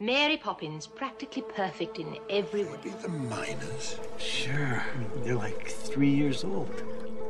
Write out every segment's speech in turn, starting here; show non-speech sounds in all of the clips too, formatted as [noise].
Mary Poppins, practically perfect in every way. The miners. Sure. They're like three years old.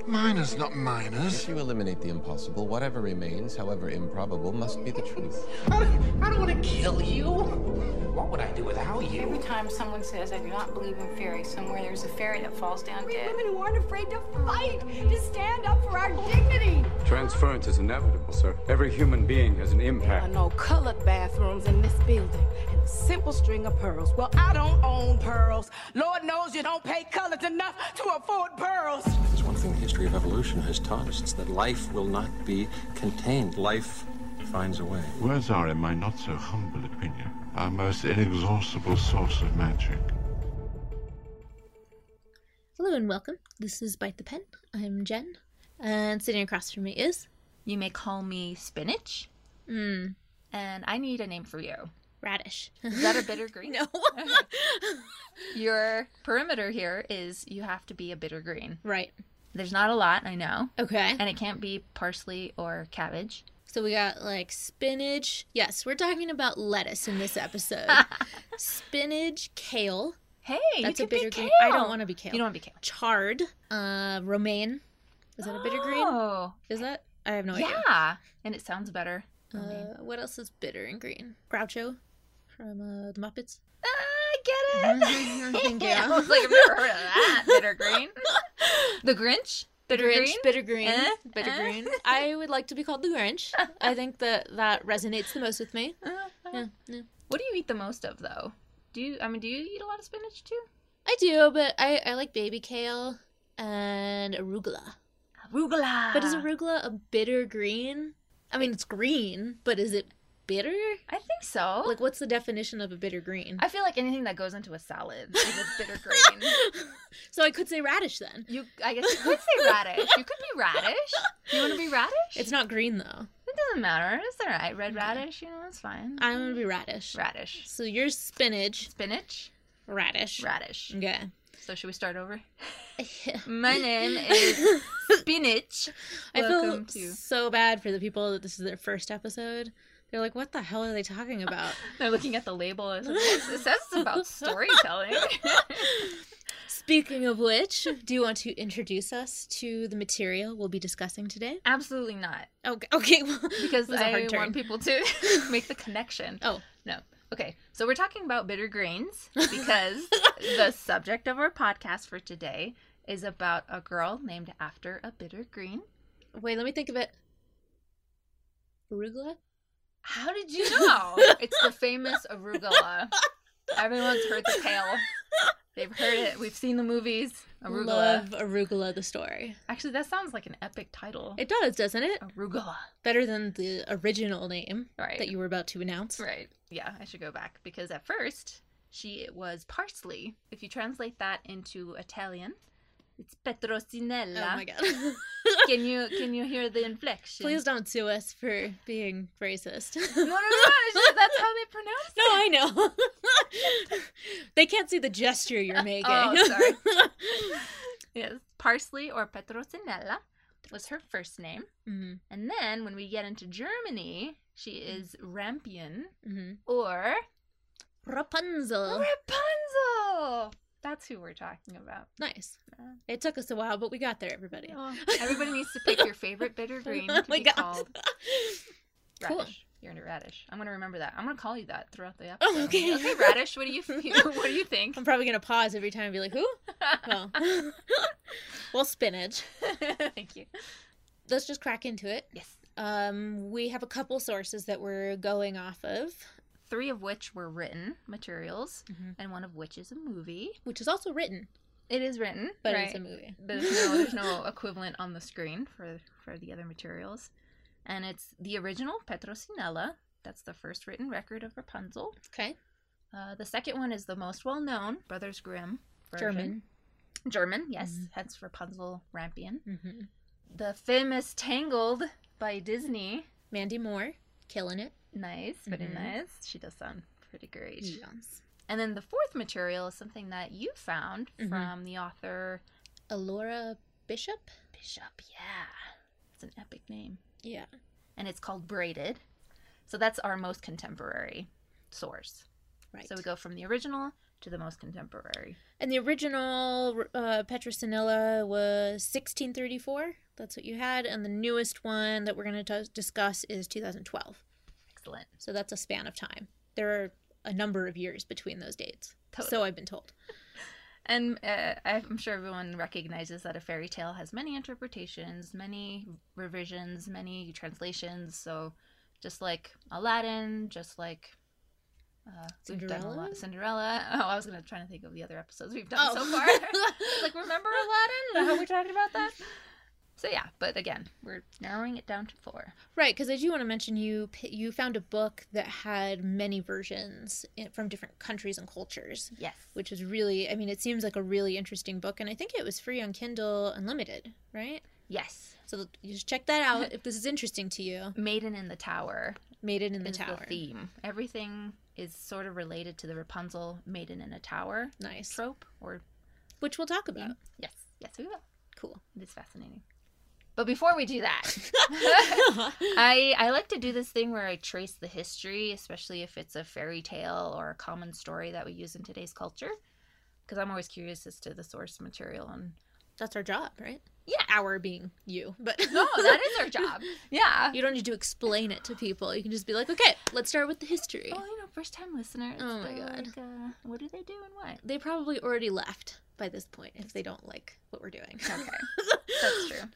Miners, not miners. If you eliminate the impossible, whatever remains, however improbable, must be the truth. I don't, I don't want to kill you. What would I do without you? Every time someone says, I do not believe in fairies, somewhere there's a fairy that falls down dead. Women who aren't afraid to fight, to stand up for our dignity. Transference is inevitable, sir. Every human being has an impact. There are impact. no colored bathrooms in this building. And a simple string of pearls. Well, I don't own pearls. Lord knows you don't pay colors enough to afford pearls. There's one thing the history of evolution has taught us. It's that life will not be contained. Life finds a way. Words are, in my not so humble opinion, our most inexhaustible source of magic. Hello and welcome. This is Bite the Pen. I'm Jen, and sitting across from me is You may call me Spinach, mm, and I need a name for you. Radish. Is that a bitter [laughs] green? no. [laughs] Your perimeter here is you have to be a bitter green. right. There's not a lot, I know. Okay. And it can't be parsley or cabbage. So we got like spinach. Yes, we're talking about lettuce in this episode. [laughs] spinach, kale. Hey, That's you a bitter be green. I don't want to be kale. You don't want to be kale. chard. Uh, romaine. Is that a bitter green? Oh, Is that? I have no idea. yeah. And it sounds better. Uh, what else is bitter and green? Groucho from uh, the Muppets. I get it. Thank you. [laughs] I was like, I've never heard of that. [laughs] Bitter green. The Grinch. Bitter Grinch, green. bitter green, Eh? bitter Eh? green. I would like to be called the Grinch. I think that that resonates the most with me. [laughs] Yeah, yeah. What do you eat the most of, though? Do you? I mean, do you eat a lot of spinach too? I do, but I, I like baby kale and arugula. Arugula. But is arugula a bitter green? I mean, it's green, but is it bitter? I think so. Like, what's the definition of a bitter green? I feel like anything that goes into a salad is a [laughs] bitter green. so I could say radish then. You, I guess you could say radish. You could be radish. You want to be radish? It's not green though. It doesn't matter. It's all right. Red radish, you know, it's fine. I'm gonna be radish. Radish. So you're spinach, Spinach. radish. Radish. Okay. So should we start over? [laughs] My name is [laughs] Spinach. I feel Welcome to. so bad for the people that this is their first episode. They're like, "What the hell are they talking about?" [laughs] They're looking at the label. It says, it says it's about [laughs] storytelling. [laughs] Speaking of which, do you want to introduce us to the material we'll be discussing today? Absolutely not. Okay, okay. Well, Because it was a I want people to make the connection. Oh, No. Okay, so we're talking about bitter grains because the subject of our podcast for today is about a girl named after a bitter green. wait, let me think of it. Arugula. How did you [laughs] know? it's the famous arugula. Everyone's heard the tale. They've heard it. We've seen the movies. Arugula. Love arugula the story. Actually, that sounds like an epic title. It does, doesn't it? Arugula. Better than the original name Right. that you were about to announce. Right. Yeah, I should go back because at first she was parsley. If you translate that into Italian, it's petrosinella. Oh my god. [laughs] Can you can you hear the inflection? Please don't sue us for being racist. No, no, no. just- That's how they pronounce [laughs] it. No, I know. [laughs] they can't see the gesture you're making. Oh, sorry. Yes, parsley or petrosinella was her first name, hmm and then when we get into Germany, she is Rampion hmm or Rapunzel. Rapunzel. That's who we're talking about. Nice. It took us a while, but we got there, everybody. Oh, everybody needs to pick your favorite bitter [laughs] green Oh to be God. called [laughs] Cool. radish. You're into radish. I'm gonna remember that. I'm gonna call you that throughout the episode. Oh, okay. Okay, radish. What do you [laughs] what do you think? I'm probably gonna pause every time and be like, "Who?" Well, well, spinach. Thank you. Let's just crack into it. Yes. Um, we have a couple sources that we're going off of, Three of which were written materials, Mhm. and one of which is a movie. which is also written, It is written, but right? it's a movie. There's no [laughs] there's no equivalent on the screen for for the other materials, and it's the original Petrosinella. That's the first written record of Rapunzel. Okay. Uh, the second one is the most well known, Brothers Grimm. version. German. German, yes, Mhm. hence Rapunzel Rampion. hmm The famous Tangled by Disney. Mandy Moore, killing it. Nice, very Mhm. nice. She does sound pretty great. Yes. And then the fourth material is something that you found Mhm. from the author Alora Bishop. Bishop. Yeah, it's an epic name, Yeah. and it's called Braided. So that's our most contemporary source. Right. So we go from the original to the most contemporary. And the original uh, was 1634. That's what you had. And the newest one that we're going to discuss is 2012. Excellent. So that's a span of time. There are a number of years between those dates. Totally. So I've been told. [laughs] And uh, I'm sure everyone recognizes that a fairy tale has many interpretations, many revisions, many translations. So just like Aladdin, just like uh, Cinderella. Cinderella. [laughs] Oh, I was gonna try to think of the other episodes we've done Oh. so far. [laughs] like, remember Aladdin? How we talked about that? So yeah, but again, we're narrowing it down to four. Right, because I do want to mention you you found a book that had many versions in, from different countries and cultures. Yes. Which is really, I mean, it seems like a really interesting book, and I think it was free on Kindle Unlimited, right? Yes. So you just check that out [laughs] if this is interesting to you. Maiden in the Tower. Maiden in the Tower. the theme. Everything is sort of related to the Rapunzel Maiden in a Tower Nice. trope or Which we'll talk about. Yes, yes, we will. Cool. It is fascinating. But before we do that, [laughs] I I like to do this thing where I trace the history, especially if it's a fairy tale or a common story that we use in today's culture, because I'm always curious as to the source material and That's our job, right? Yeah. Our being you. But no, that is our [laughs] job. Yeah. You don't need to explain it to people. You can just be like, okay, let's start with the history. Oh, you know, first time listeners. Oh my God. Like, uh, what do they do and why? They probably already left by this point if they don't like what we're doing. Okay. [laughs] That's true.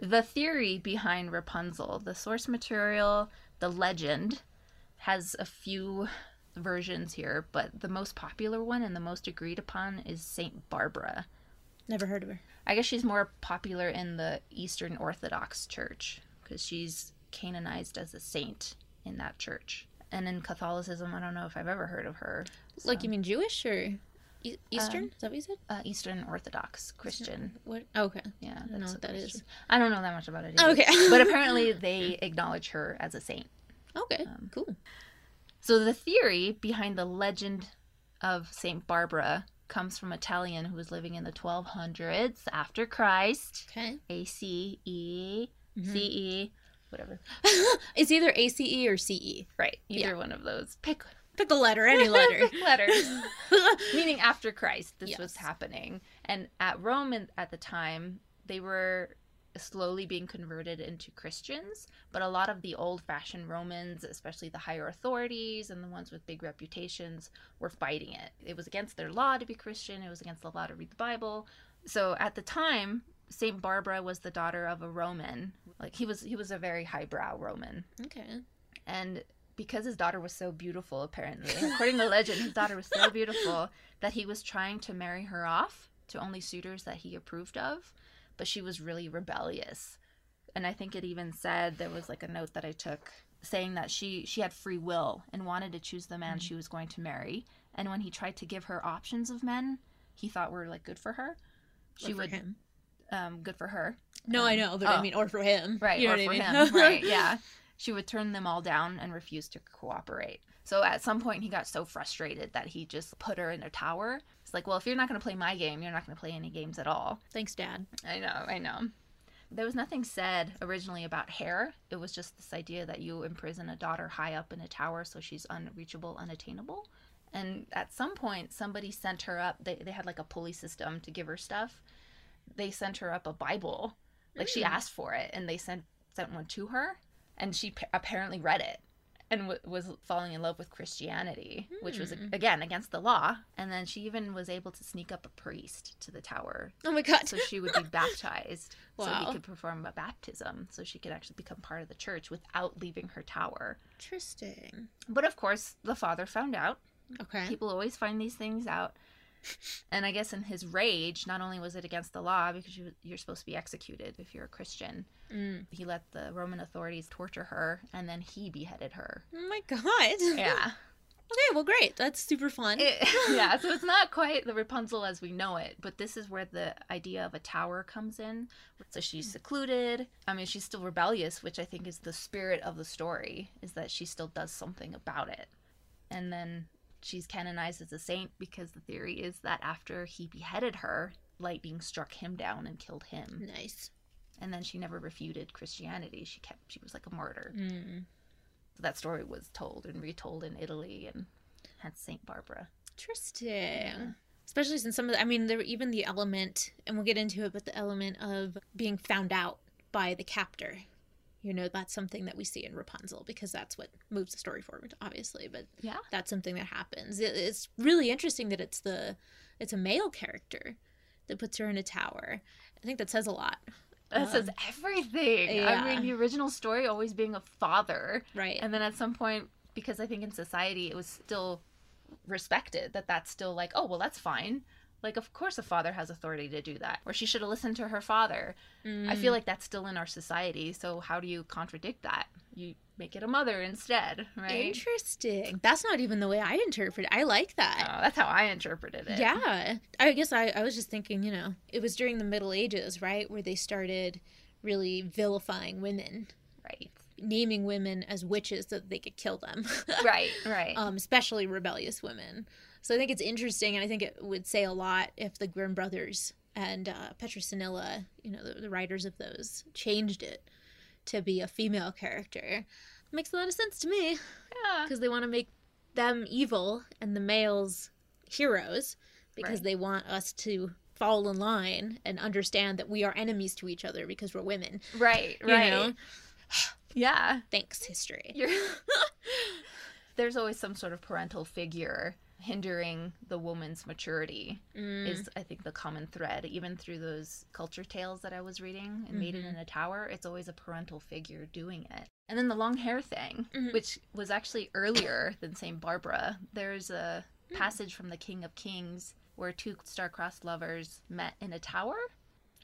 The theory behind Rapunzel, the source material, the legend, has a few versions here, but the most popular one and the most agreed upon is Saint Barbara. Never heard of her. I guess she's more popular in the Eastern Orthodox Church because she's canonized as a saint in that church. And in Catholicism, I don't know if I've ever heard of her. Like you mean Jewish or e- Eastern? Um, is that what you said? Uh, Eastern Orthodox Christian. What? Okay. Yeah, I don't know what that is. I don't know that much about it. Either. Okay. [laughs] but apparently they acknowledge her as a saint. Okay. Um, cool. So the theory behind the legend of Saint Barbara comes from Italian who was living in the 1200s after Christ. Okay. A C E C E, whatever. [laughs] it's either ACE or CE. Right. Either Yeah. one of those. Pick Pick a letter, any [laughs] letter. letters. [laughs] Meaning after Christ, this was happening. And at Rome in- at the time, they were slowly being converted into Christians, but a lot of the old fashioned Romans, especially the higher authorities and the ones with big reputations, were fighting it. It was against their law to be Christian, it was against the law to read the Bible. So at the time, Saint Barbara was the daughter of a Roman. Like he was he was a very highbrow Roman Okay. and because his daughter was so beautiful apparently according to legend his daughter was so [laughs] beautiful that he was trying to marry her off to only suitors that he approved of but she was really rebellious and i think it even said there was like a note that i took saying that she she had free will and wanted to choose the man she was going to marry and when he tried to give her options of men he thought were like good for her she for would him. um good for her No, I know, but Oh. I mean, or for him. Right, You know or what for I mean? him. [laughs] right, yeah. She would turn them all down and refuse to cooperate. So at some point, he got so frustrated that he just put her in a tower. It's like, well, if you're not going to play my game, you're not going to play any games at all. Thanks, Dad. I know, I know. There was nothing said originally about hair. It was just this idea that you imprison a daughter high up in a tower so she's unreachable, unattainable. And at some point, somebody sent her up. They, they had like a pulley system to give her stuff. They sent her up a Bible. Like she Mm. asked for it, and they sent sent one to her, and she p- apparently read it and w- was falling in love with Christianity, which was Hmm. again against the law. And then she even was able to sneak up a priest to the tower Oh my god. so she would be baptized [laughs] so Wow. he could perform a baptism so she could actually become part of the church without leaving her tower Interesting. but of course the father found out Okay. people always find these things out [laughs] and i guess in his rage not only was it against the law because you, you're supposed to be executed if you're a christian Mm. he let the roman authorities torture her and then he beheaded her Oh my god. [laughs] yeah Okay, well, great. That's super fun. It- [laughs] yeah, so it's not quite the Rapunzel as we know it, but this is where the idea of a tower comes in. So she's secluded. I mean, she's still rebellious, which I think is the spirit of the story, is that she still does something about it. And then she's canonized as a saint because the theory is that after he beheaded her, lightning struck him down and killed him. Nice. And then she never refuted Christianity. She kept she was like a martyr. Mm. So that story was told and retold in Italy and hence Saint Barbara. Interesting. Especially since some of the, I mean, there even the element, and we'll get into it, but the element of being found out by the captor. You know, that's something that we see in Rapunzel because that's what moves the story forward, obviously. But Yeah. that's something that happens. It, it's really interesting that it's the it's a male character that puts her in a tower. I think that says a lot. That says Um, everything. yeah. I mean, the original story always being a father, right? And then at some point, because I think in society it was still respected that that's still like, oh well, that's fine. Like, of course, a father has authority to do that, or she should have listened to her father. I feel Mm. like that's still in our society. So how do you contradict that? You make it a mother instead, right? Interesting. That's not even the way I interpret it. I like that. Oh, that's how I interpreted it. Yeah. I guess I, I was just thinking, you know, it was during the Middle Ages, right, where they started really vilifying women. Right. Naming women as witches so that they could kill them. [laughs] Right, right. um, especially rebellious women. So I think it's interesting, and I think it would say a lot if the Grimm brothers and uh, Petronilla, you know, the, the writers of those, changed it to be a female character. makes a lot of sense to me. Yeah. Because they want to make them evil and the males heroes because Right. they want us to fall in line and understand that we are enemies to each other because we're women. Right, You right. know? [sighs] Yeah. Thanks, history. [laughs] There's always some sort of parental figure hindering the woman's maturity Mm. is I think the common thread even through those culture tales that I was reading and Maiden Mhm. in a Tower it's always a parental figure doing it and then the long hair thing Mhm. which was actually earlier than Saint Barbara there's a Hmm. passage from the King of Kings where two star-crossed lovers met in a tower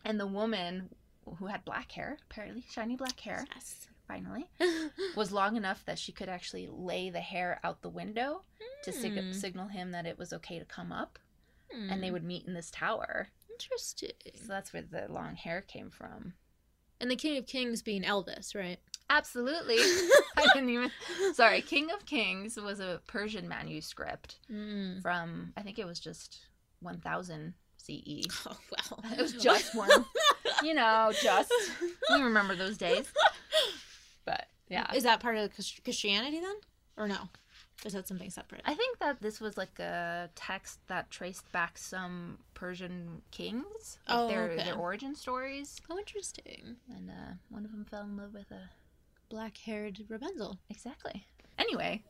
and the woman who had black hair apparently shiny black hair yes finally [laughs] was long enough that she could actually lay the hair out the window to sig- Hmm. signal him that it was okay to come up and they Hmm. would meet in this tower Interesting. so that's where the long hair came from And the King of Kings being Elvis, right? absolutely [laughs] i didn't even sorry king of kings was a persian manuscript Mm. from i think it was just 1000 ce [laughs] Oh, well. it was just one you know just we remember those days but yeah Is that part of Christianity then? Or no? Is that something separate? I think that this was like a text that traced back some Persian kings, like Oh, their okay. their origin stories, Oh, interesting. and uh, one of them fell in love with a Black haired Rapunzel. exactly. Anyway,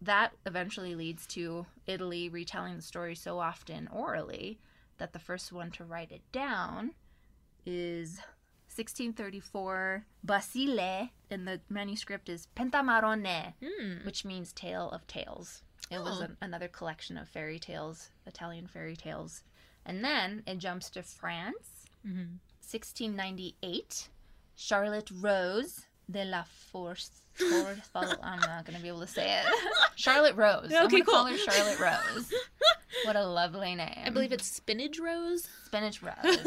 that eventually leads to Italy retelling the story so often orally that the first one to write it down is 1634 Basile, and the manuscript is Pentamerone, Hmm. which means tale of tales. It was Oh. an, another collection of fairy tales, Italian fairy tales. And then it jumps to France, Mm-hmm. 1698. Charlotte Rose de la Force. Force [laughs] I'm not going to be able to say it. [laughs] Charlotte Rose. I'm Okay, gonna call her Charlotte Rose. [laughs] What a lovely name. I believe it's Spinach Rose. Spinach Rose.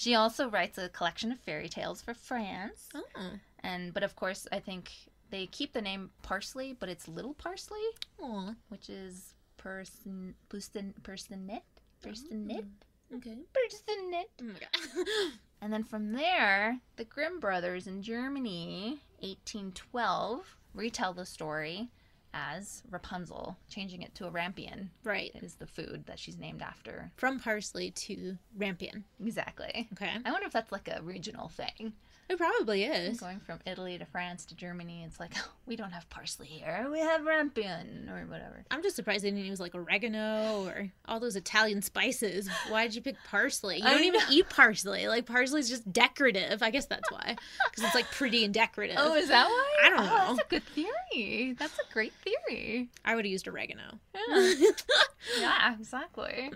She also writes a collection of fairy tales for France. Oh. And but of course, I think they keep the name Parsley, but it's Little Parsley, Aw. which is person person Persinette Persinette ah, Okay. Persinette. Oh. [laughs] And then from there, the Grimm brothers in Germany, 1812, retell the story as Rapunzel, changing it to a rampion. right. It is the food that she's named after. From parsley to rampion. Exactly. Okay. I wonder if that's like a regional thing. It probably is. Going from Italy to France to Germany, it's like, oh, we don't have parsley here. We have rampion or whatever. I'm just surprised they didn't use like oregano or all those Italian spices. Why did you pick parsley? You I don't even eat parsley. Like parsley's just decorative. I guess that's why, because it's like pretty and decorative. Oh, is that why? I don't Oh, know. that's a good theory. That's a great theory. I would have used oregano. Yeah, [laughs] yeah exactly.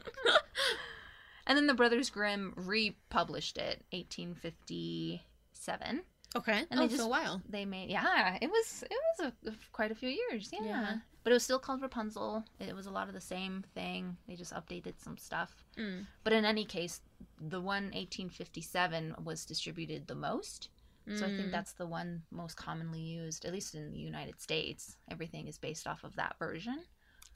and then the Brothers Grimm republished it, 1857. Okay. And oh, they just for a while. They made yeah, it was it was a, quite a few years, yeah. Yeah. But it was still called Rapunzel. It was a lot of the same thing. They just updated some stuff. Mm. But in any case, the one 1857 was distributed the most. So I Mm. think that's the one most commonly used, at least in the United States. Everything is based off of that version.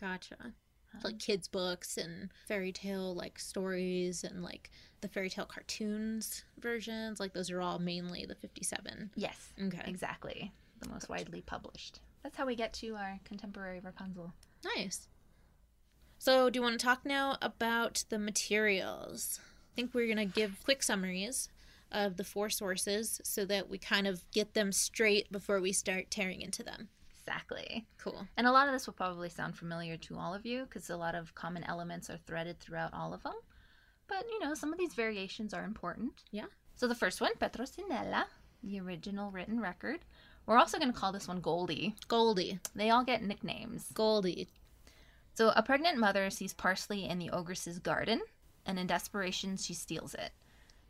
Gotcha. Um, like kids books and fairy tale like stories and like the fairy tale cartoons versions like those are all mainly the 57 Yes. okay Exactly. The most widely published. That's how we get to our contemporary Rapunzel. Nice. So, do you want to talk now about the materials? I think we're going to give quick summaries of the four sources so that we kind of get them straight before we start tearing into them. Exactly. Cool. And a lot of this will probably sound familiar to all of you because a lot of common elements are threaded throughout all of them. But, you know, some of these variations are important. Yeah. So the first one, Petrosinella, the original written record. We're also going to call this one Goldie. Goldie. They all get nicknames. Goldie. So a pregnant mother sees parsley in the ogress's garden, and in desperation, she steals it.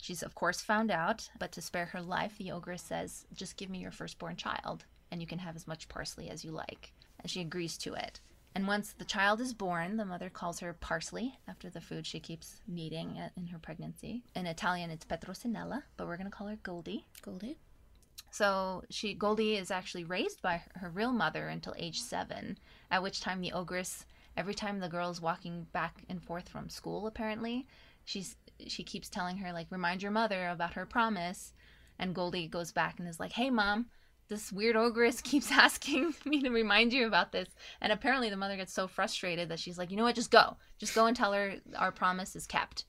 She's, of course, found out, but to spare her life, the ogress says, Just give me your firstborn child, and you can have as much parsley as you like. And she agrees to it. And once the child is born, the mother calls her parsley after the food she keeps needing in her pregnancy. In Italian, it's Petrosinella, but we're going to call her Goldie. Goldie. So she Goldie is actually raised by her, her real mother until age seven, at which time the ogress, every time the girl is walking back and forth from school, apparently, she's she keeps telling her like remind your mother about her promise, and Goldie goes back and is like, "Hey, mom." This weird ogress [laughs] keeps asking me to remind you about this. And apparently, the mother gets so frustrated that she's like, you know what, just go. Just go and tell her our promise is kept.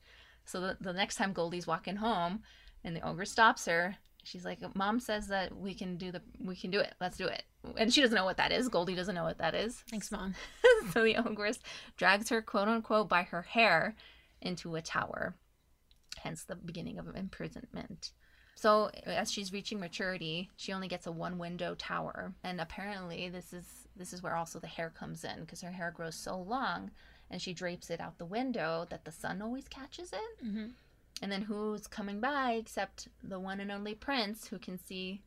So the, the next time Goldie's walking home and the ogre stops her, she's like, Mom says that we can do the we can do it. Let's do it. And she doesn't know what that is. Goldie doesn't know what that is. Thanks, [laughs] Mom. so the ogress drags her quote unquote by her hair into a tower. Hence the beginning of imprisonment. So as she's reaching maturity, she only gets a one window tower. And apparently this is this is where also the hair comes in because her hair grows so long and she drapes it out the window that the sun always catches it. Mm-hmm. And then who's coming by except the one and only prince who can see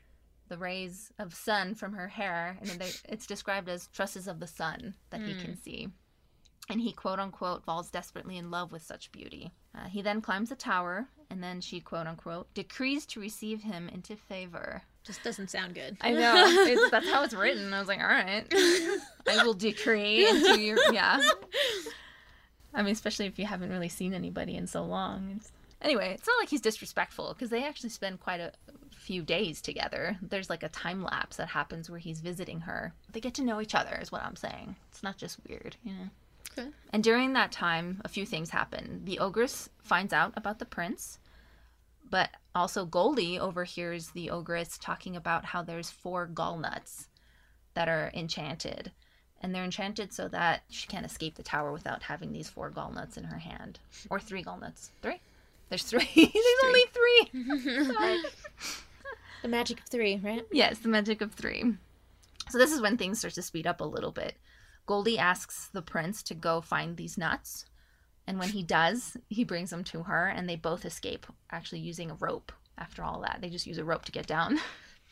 the rays of sun from her hair. And they, [laughs] it's described as trusses of the sun that mm. he can see. And he, quote unquote, falls desperately in love with such beauty. Uh, he then climbs the tower, and then she, quote unquote, decrees to receive him into favor. Just doesn't sound good. I know. [laughs] It's, that's how it's written. I was like, all right. I will decree into your. Yeah. I mean, especially if you haven't really seen anybody in so long. It's, anyway, it's not like he's disrespectful because they actually spend quite a few days together. There's like a time lapse that happens where he's visiting her. They get to know each other, is what I'm saying. It's not just weird, you know. Okay. And during that time, a few things happen. The ogress finds out about the prince, but also Goldie overhears the ogress talking about how there's four gallnuts that are enchanted. And they're enchanted so that she can't escape the tower without having these four gallnuts in her hand. Or three gallnuts. Three? There's three. [laughs] There's only three. [laughs] The magic of three, right? Yes, the magic of three. So this is when things start to speed up a little bit. Goldie asks the prince to go find these nuts. And when he does, he brings them to her, and they both escape, actually using a rope. After all that, they just use a rope to get down.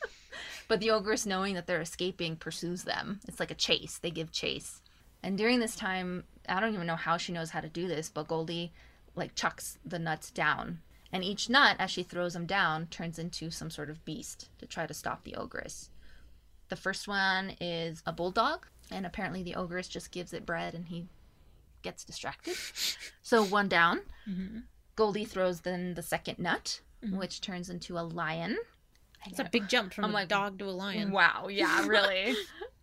[laughs] but the ogress, knowing that they're escaping, pursues them. It's like a chase. They give chase. And during this time, I don't even know how she knows how to do this, but Goldie like chucks the nuts down. And each nut, as she throws them down, turns into some sort of beast to try to stop the ogress. The first one is a bulldog, and apparently the ogress just gives it bread and he gets distracted. so one down. Mm-hmm. Goldie throws then the second nut, mm-hmm. which turns into a lion. It's a big jump from I'm a like, dog to a lion. Wow, yeah, [laughs] really.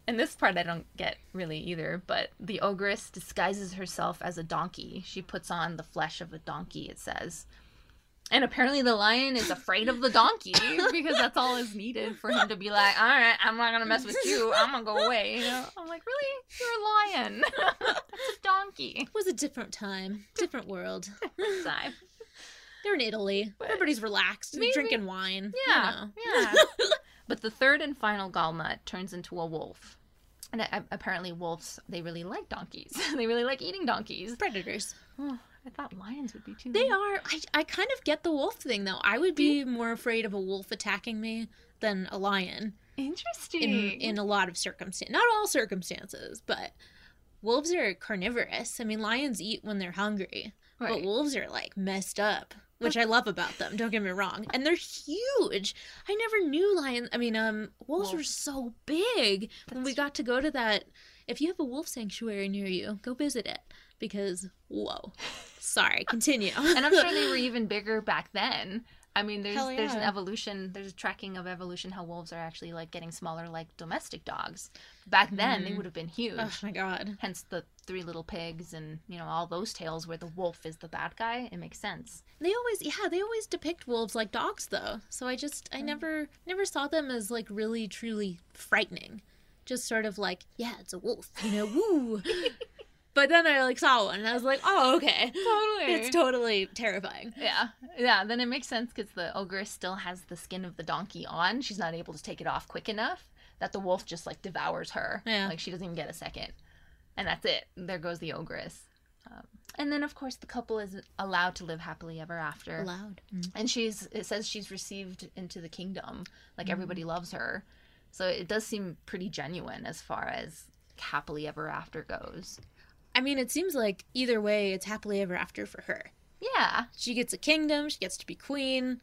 and this part I don't get really either, but the ogress disguises herself as a donkey. She puts on the flesh of a donkey, it says. And apparently the lion is afraid of the donkey because that's all is needed for him to be like, all right, I'm not gonna mess with you. I'm gonna go away. You know? I'm like, really? You're a lion. [laughs] that's a donkey. It was a different time, different world. [laughs] time. They're in Italy. But Everybody's relaxed, maybe, drinking wine. Yeah, you know. yeah. [laughs] but the third and final gallnut turns into a wolf. And apparently, wolves they really like donkeys. they really like eating donkeys. Predators. Oh, I thought lions would be too. They are. I, I kind of get the wolf thing though. I would be more afraid of a wolf attacking me than a lion. Interesting. In in a lot of circumstances, not all circumstances, but wolves are carnivorous. I mean, lions eat when they're hungry, right. but wolves are like messed up, which I love about them. Don't get me wrong, and they're huge. I never knew lions. I mean, um, wolves wolf. were so big. That's when we got to go to that, if you have a wolf sanctuary near you, go visit it because whoa. Sorry, continue. [laughs] and I'm sure they were [laughs] even bigger back then. I mean, there's Hell there's an evolution. There's a tracking of evolution how wolves are actually like getting smaller, like domestic dogs. Back then, they Mm. would have been huge. Oh my god. Hence the three little pigs and you know all those tales where the wolf is the bad guy. It makes sense. They always yeah, they always depict wolves like dogs though. So I just I never never saw them as like really truly frightening. Just sort of like, yeah, it's a wolf, you know, woo. [laughs] but then I like saw one and I was like, oh, okay. Totally. It's totally terrifying. Yeah, yeah. Then it makes sense because the ogress still has the skin of the donkey on. She's not able to take it off quick enough. That the wolf just like devours her. Yeah. Like she doesn't even get a second, and that's it. There goes the ogress. Um, and then of course the couple is allowed to live happily ever after. Allowed. And she's it says she's received into the kingdom. Like Mm. everybody loves her. So it does seem pretty genuine as far as happily ever after goes. I mean, it seems like either way, it's happily ever after for her. Yeah. She gets a kingdom, she gets to be queen,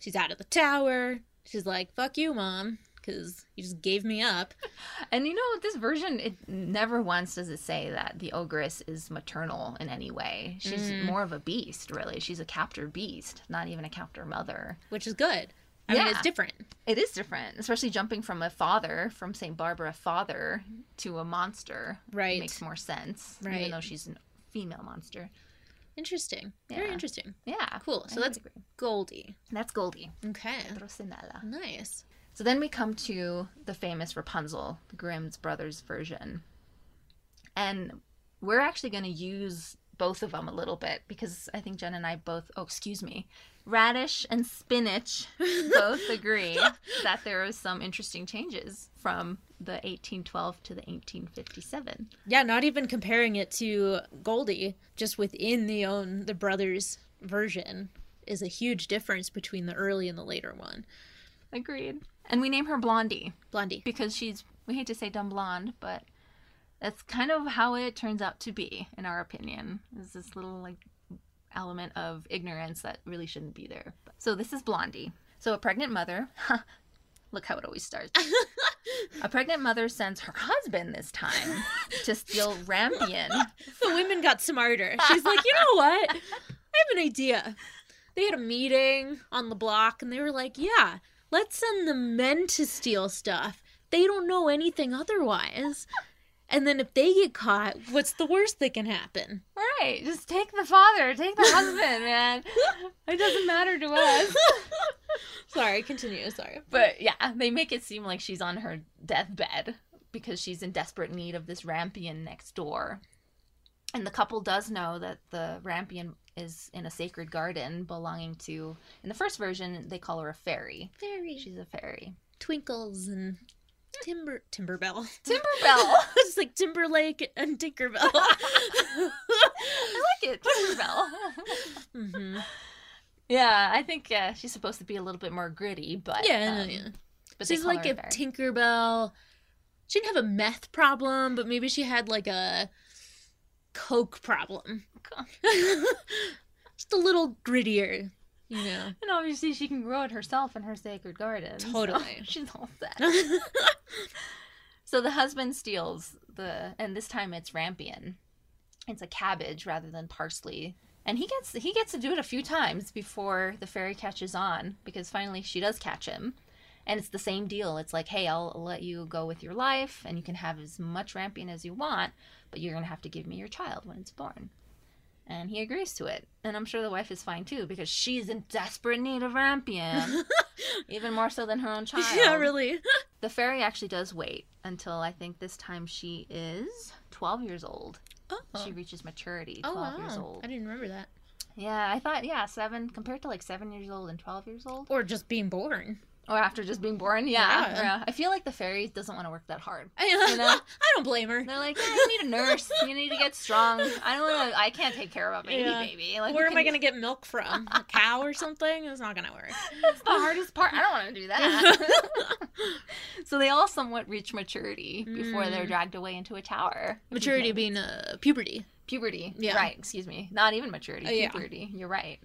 she's out of the tower. She's like, fuck you, mom, because you just gave me up. [laughs] And you know, this version, it never once does it say that the ogress is maternal in any way. She's Mm. more of a beast, really. She's a captor beast, not even a captor mother. Which is good. I mean, it's different. It is different, especially jumping from a father, from St. Barbara father, to a monster. Right. Makes more sense. Right. Even though she's a female monster. Interesting. Very interesting. Yeah. Cool. So would that's agree. Goldie. That's Goldie. Okay. Rosinella. Nice. So then we come to the famous Rapunzel, the Grimm's brothers version. And we're actually going to use both of them a little bit because I think Jen and I both, oh, excuse me, Radish and Spinach [laughs] both agree that there are some interesting changes from the 1812 to the 1857. Yeah, not even comparing it to Goldie, just within the own the brothers version is a huge difference between the early and the later one. Agreed. And we name her Blondie. Blondie. Because she's, we hate to say dumb blonde, but that's kind of how it turns out to be, in our opinion. Is this little, like, element of ignorance that really shouldn't be there. So this is Blondie. So a pregnant mother, look how it always starts. a pregnant mother sends her husband this time [laughs] to steal Rampion. The women got smarter. She's like, you know what? I have an idea. They had a meeting on the block and they were like, yeah, let's send the men to steal stuff. They don't know anything otherwise. And then if they get caught, what's the worst that can happen? Right, just take the father, take the husband, [laughs] man. It doesn't matter to us. [laughs] Sorry, continue. Sorry. But yeah, they make it seem like she's on her deathbed because she's in desperate need of this Rampion next door. And the couple does know that the Rampion is in a sacred garden belonging to, in the first version, they call her a fairy. Fairy. She's a fairy. Twinkles and Timber Timberbell. [laughs] Timberbell. [laughs] it's like Timberlake and Tinkerbell. [laughs] I like it. Timberbell. hmm yeah, I think uh, she's supposed to be a little bit more gritty, but Yeah, no, um, yeah. But She's like a. Tinkerbell. She didn't have a meth problem, but maybe she had like a coke problem. Just a little grittier, you know. And obviously, she can grow it herself in her sacred garden. so Totally. [laughs] she's all set. [laughs] so the husband steals the, and this time it's rampion. It's a cabbage rather than parsley, and he gets he gets to do it a few times before the fairy catches on because finally she does catch him. And it's the same deal. It's like, hey, I'll let you go with your life, and you can have as much rampion as you want, but you're gonna have to give me your child when it's born. And he agrees to it. And I'm sure the wife is fine too, because she's in desperate need of Rampion. [laughs] Even more so than her own [laughs] child. Yeah, really. [laughs] The fairy actually does wait until I think this time she is 12 years old. Oh. She reaches maturity, Oh 12 years wow. old. I didn't remember that. Yeah, I thought, yeah, seven, compared to like seven years old and 12 years old. Or just being born. Or after just being born, yeah. Yeah. yeah. I feel like the fairy doesn't want to work that hard. [laughs] I, You know? [laughs] I don't blame her. They're like, yeah, you need a nurse. [laughs] You need to get strong. I don't want to. I can't take care of a baby, Yeah. baby. Like, Where am I going to get milk from? A cow or something? It's not going to work. That's the hardest part. I don't want to do that. so they all somewhat reach maturity before they're Mm. dragged away into a tower. Maturity being uh, puberty. puberty. Yeah. Right. Excuse me. Not even maturity. Uh, yeah. Puberty. You're right.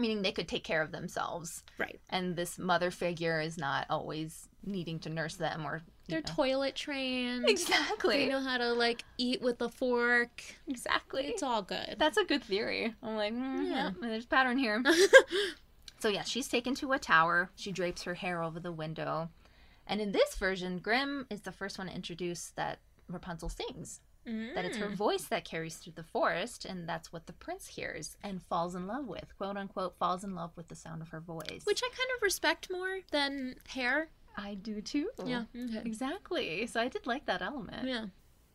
Meaning they could take care of themselves, Right. and this mother figure is not always needing to nurse them or. They're know. toilet trained. Exactly. They know how to like eat with a fork. Exactly. It's all good. That's a good theory. I'm like, mm, Yeah. yeah, there's a pattern here. [laughs] So yeah, she's taken to a tower. She drapes her hair over the window. And in this version, Grimm is the first one to introduce that Rapunzel sings. That it's her Mm. voice that carries through the forest, and that's what the prince hears and falls in love with, quote unquote, falls in love with the sound of her voice. Which I kind of respect more than hair. I do too. Yeah. Okay. Exactly. So I did like that element. Yeah.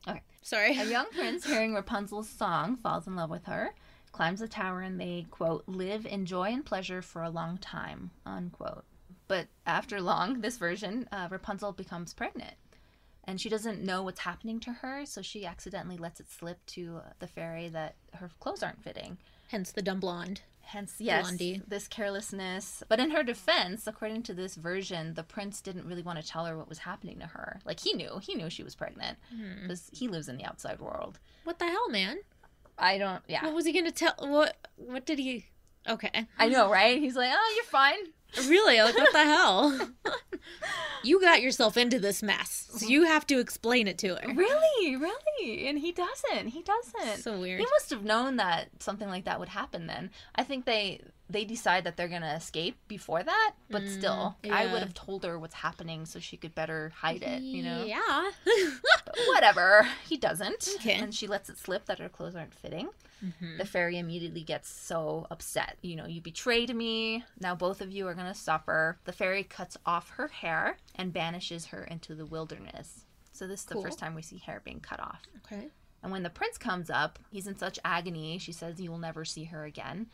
Okay. Sorry. A young prince, [laughs] hearing Rapunzel's song, falls in love with her, climbs the tower, and they, quote, live in joy and pleasure for a long time, unquote. But after long, this version, uh, Rapunzel becomes pregnant. And she doesn't know what's happening to her, so she accidentally lets it slip to the fairy that her clothes aren't fitting. Hence the dumb blonde. Hence, yes, Blondie. this carelessness. But in her defense, according to this version, the prince didn't really want to tell her what was happening to her. Like he knew, he knew she was pregnant Hmm. because he lives in the outside world. What the hell, man? I don't. Yeah, What was he gonna tell? What? What did he? Okay. I know, right? He's like, oh, you're fine. Really? Like what the hell? [laughs] you got yourself into this mess, so you have to explain it to her. Really, really, and he doesn't. He doesn't. So weird. He must have known that something like that would happen. Then I think they they decide that they're gonna escape before that. But Mm, still, I would have told her what's happening so she could better hide it. You know. Yeah. Whatever. He doesn't. Okay. And she lets it slip that her clothes aren't fitting. Mhm. The fairy immediately gets so upset. You know, you betrayed me. Now both of you are going to suffer. The fairy cuts off her hair and banishes her into the wilderness. So this is the first time we see hair being cut off. Okay. And when the prince comes up, he's in such agony. She says you will never see her again.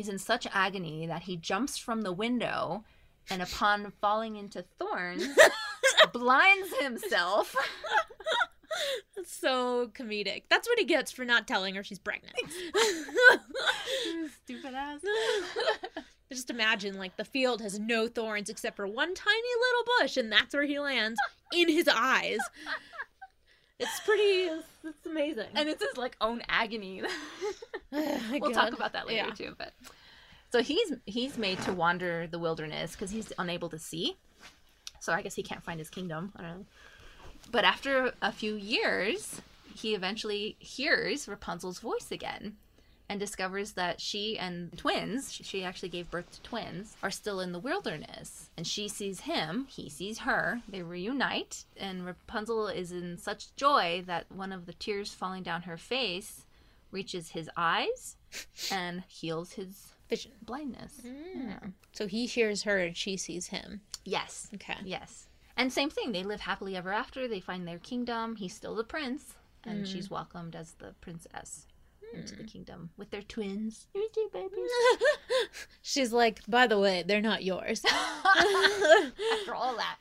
He's in such agony that he jumps from the window and upon falling into thorns, [laughs] blinds himself. That's so comedic. That's what he gets for not telling her she's pregnant. [laughs] Stupid ass. [laughs] Just imagine, like, the field has no thorns except for one tiny little bush, and that's where he lands in his eyes. It's pretty. It's, it's amazing. and it's his like own agony. [laughs] [sighs] We'll God. talk about that later Yeah. too. But so he's he's made to wander the wilderness because he's unable to see. So I guess he can't find his kingdom. I don't know. But after a few years, he eventually hears Rapunzel's voice again and discovers that she and twins, she- actually gave birth to twins, are still in the wilderness. And she sees him, he sees her, they reunite, and Rapunzel is in such joy that one of the tears falling down her face reaches his eyes [laughs] and heals his Vision. blindness. Yeah. So he hears her and she sees him. Yes. Okay. Yes. And same thing, they live happily ever after. They find their kingdom. He's still the prince, and Mm. she's welcomed as the princess into the hmm. kingdom with their twins. [laughs] Your two babies. [laughs] She's like, by the way, they're not yours. [laughs] After all that.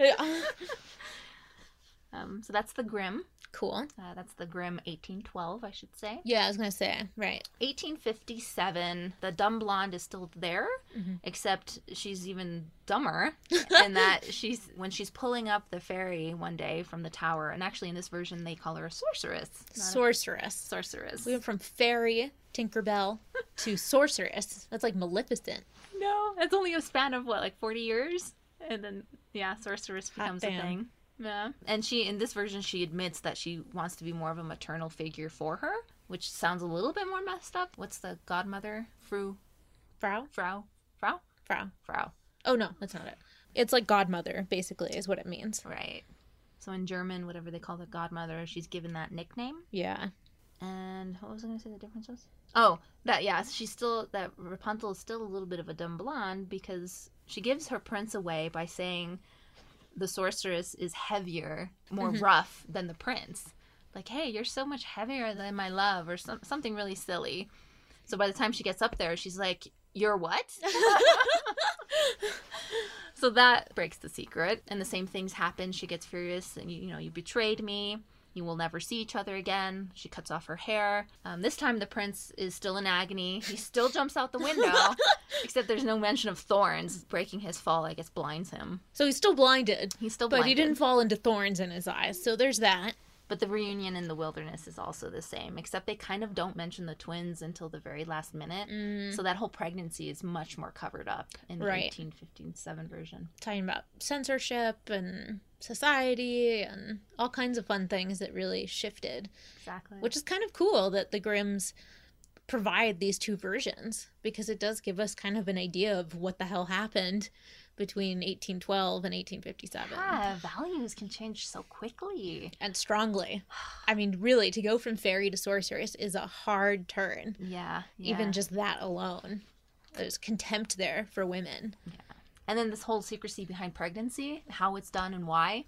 Um, so that's the Grimm. Cool. Uh, that's the Grimm 1812, I should say. Yeah, I was gonna say right. 1857, the dumb blonde is still there, Mhm. except she's even dumber [laughs] in that she's when she's pulling up the fairy one day from the tower, and actually in this version they call her a sorceress. not a- Sorceress. sorceress. We went from fairy Tinkerbell [laughs] to sorceress. That's like Maleficent. No, it's only a span of what, like 40 years? And then, yeah, sorceress becomes a thing. Yeah. And she, in this version, she admits that she wants to be more of a maternal figure for her, which sounds a little bit more messed up. What's the godmother? Fru? Frau. Frau? Frau? Frau. Frau. Oh no, that's not it. It's like godmother, basically, is what it means. Right. So in German, whatever they call the godmother, she's given that nickname. Yeah. And what was I going to say the difference was? Oh, that, yeah, she's still, that Rapunzel is still a little bit of a dumb blonde because she gives her prince away by saying the sorceress is heavier, more Mhm. rough than the prince. Like, hey, you're so much heavier than my love, or some, something really silly. So by the time she gets up there, she's like, you're what? [laughs] so that breaks the secret. And the same things happen. She gets furious and, you know, you betrayed me. You will never see each other again. She cuts off her hair. Um, this time, the prince is still in agony. He still [laughs] jumps out the window, except there's no mention of thorns. Breaking his fall, I guess, blinds him. So he's still blinded. He's still But he didn't fall into thorns in his eyes. So there's that. But the reunion in the wilderness is also the same, except they kind of don't mention the twins until the very last minute. Mm. So that whole pregnancy is much more covered up in the Right. 1857 version. Talking about censorship and society and all kinds of fun things that really shifted. Exactly. Which is kind of cool that the Grimms provide these two versions because it does give us kind of an idea of what the hell happened between 1812 and 1857. Yeah, values can change so quickly. And strongly. I mean, really, to go from fairy to sorceress is a hard turn. Yeah. Even just that alone. There's contempt there for women. Yeah. And then this whole secrecy behind pregnancy, how it's done and why.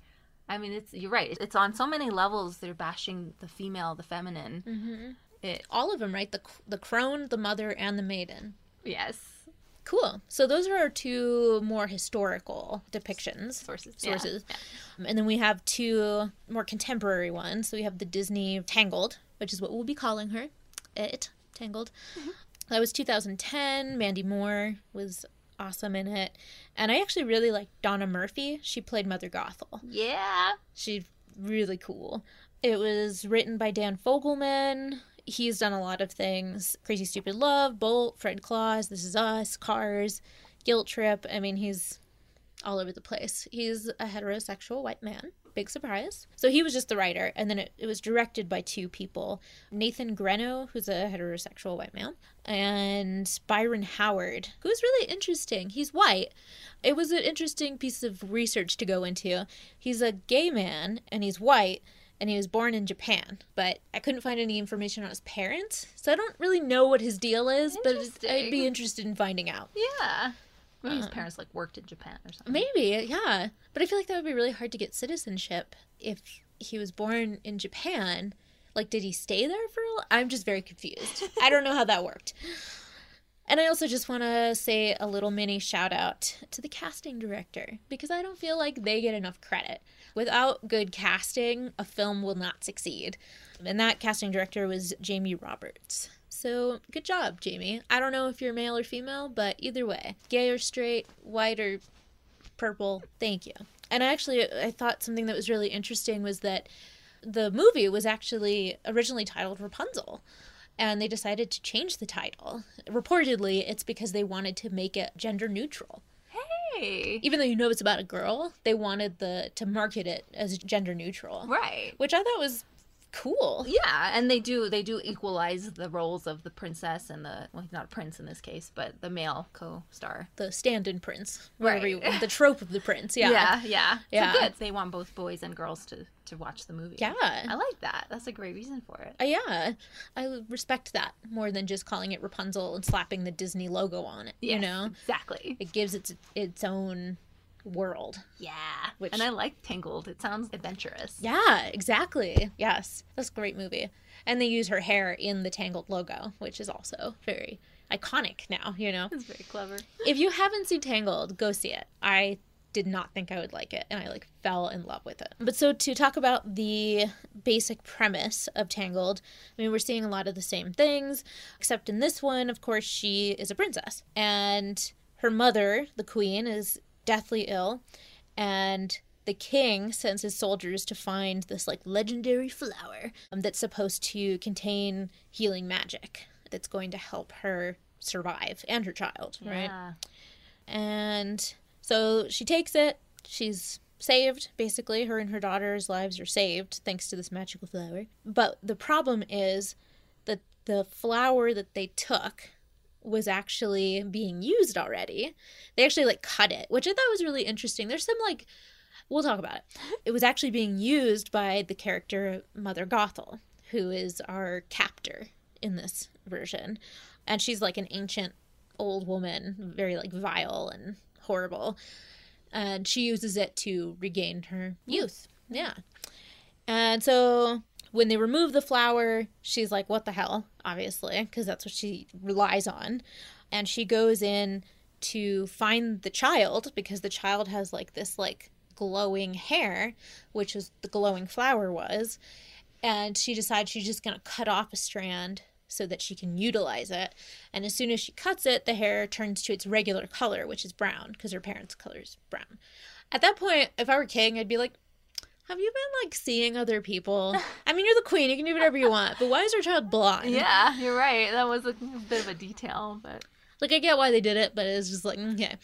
I mean, it's you're right. It's on so many levels. They're bashing the female, the feminine. Mm-hmm. It, all of them, right? The the crone, the mother, and the maiden. Yes. Cool. So those are our two more historical depictions sources. Sources, yeah. And then we have two more contemporary ones. So we have the Disney Tangled, which is what we'll be calling her, it Tangled. Mm-hmm. That was 2010. Mandy Moore was awesome in it, and I actually really like Donna Murphy. She played Mother Gothel. Yeah. She's really cool. It was written by Dan Fogelman he's done a lot of things Crazy Stupid Love, Bolt, Fred Claus, This Is Us, Cars, Guilt Trip. I mean, he's all over the place. He's a heterosexual white man. Big surprise. So he was just the writer, and then it, it was directed by two people Nathan Greno, who's a heterosexual white man, and Byron Howard, who's really interesting. He's white. It was an interesting piece of research to go into. He's a gay man, and he's white and he was born in Japan. But I couldn't find any information on his parents, so I don't really know what his deal is. But I'd be interested in finding out. Yeah. Maybe his um, parents like worked in Japan or something. Maybe, yeah. But I feel like that would be really hard to get citizenship if he was born in Japan. Like, did he stay there for? A... I'm just very confused. I don't know how that worked. And I also just want to say a little mini shout out to the casting director because I don't feel like they get enough credit. Without good casting, a film will not succeed. And that casting director was Jamie Roberts. So good job, Jamie. I don't know if you're male or female, but either way, gay or straight, white or purple, thank you. And I actually I thought something that was really interesting was that the movie was actually originally titled Rapunzel and they decided to change the title. Reportedly, it's because they wanted to make it gender neutral. Hey. Even though you know it's about a girl, they wanted the to market it as gender neutral. Right. Which I thought was cool. Yeah, and they do they do equalize the roles of the princess and the well, not a prince in this case, but the male co-star, the stand-in prince, right? You, the trope of the prince. Yeah, yeah, yeah. yeah. So good. They want both boys and girls to to watch the movie. Yeah, I like that. That's a great reason for it. Uh, yeah, I respect that more than just calling it Rapunzel and slapping the Disney logo on it. Yes, you know, exactly. It gives its its own world. Yeah. Which... And I like Tangled. It sounds adventurous. Yeah, exactly. Yes. That's a great movie. And they use her hair in the Tangled logo, which is also very iconic now, you know? It's very clever. If you haven't seen Tangled, go see it. I did not think I would like it, and I like fell in love with it. But so to talk about the basic premise of Tangled, I mean, we're seeing a lot of the same things, except in this one, of course, she is a princess. And her mother, the queen, is deathly ill, and the king sends his soldiers to find this like legendary flower um, that's supposed to contain healing magic that's going to help her survive and her child, yeah. right? And so she takes it. She's saved, basically. Her and her daughter's lives are saved thanks to this magical flower. But the problem is that the flower that they took was actually being used already. They actually like cut it, which I thought was really interesting. There's some like we'll talk about it. It was actually being used by the character Mother Gothel, who is our captor in this version. And she's like an ancient old woman, very like vile and horrible. And she uses it to regain her youth. Yeah. And so when they remove the flower, she's like, what the hell? Obviously, because that's what she relies on. And she goes in to find the child because the child has like this like glowing hair, which is the glowing flower was. And she decides she's just going to cut off a strand so that she can utilize it. And as soon as she cuts it, the hair turns to its regular color, which is brown, because her parents' color is brown. At that point, if I were king, I'd be like, have you been like seeing other people? [laughs] I mean, you're the queen. You can do whatever you want. But why is your child blonde? Yeah, you're right. That was a bit of a detail, but like I get why they did it, but it's just like mm, okay.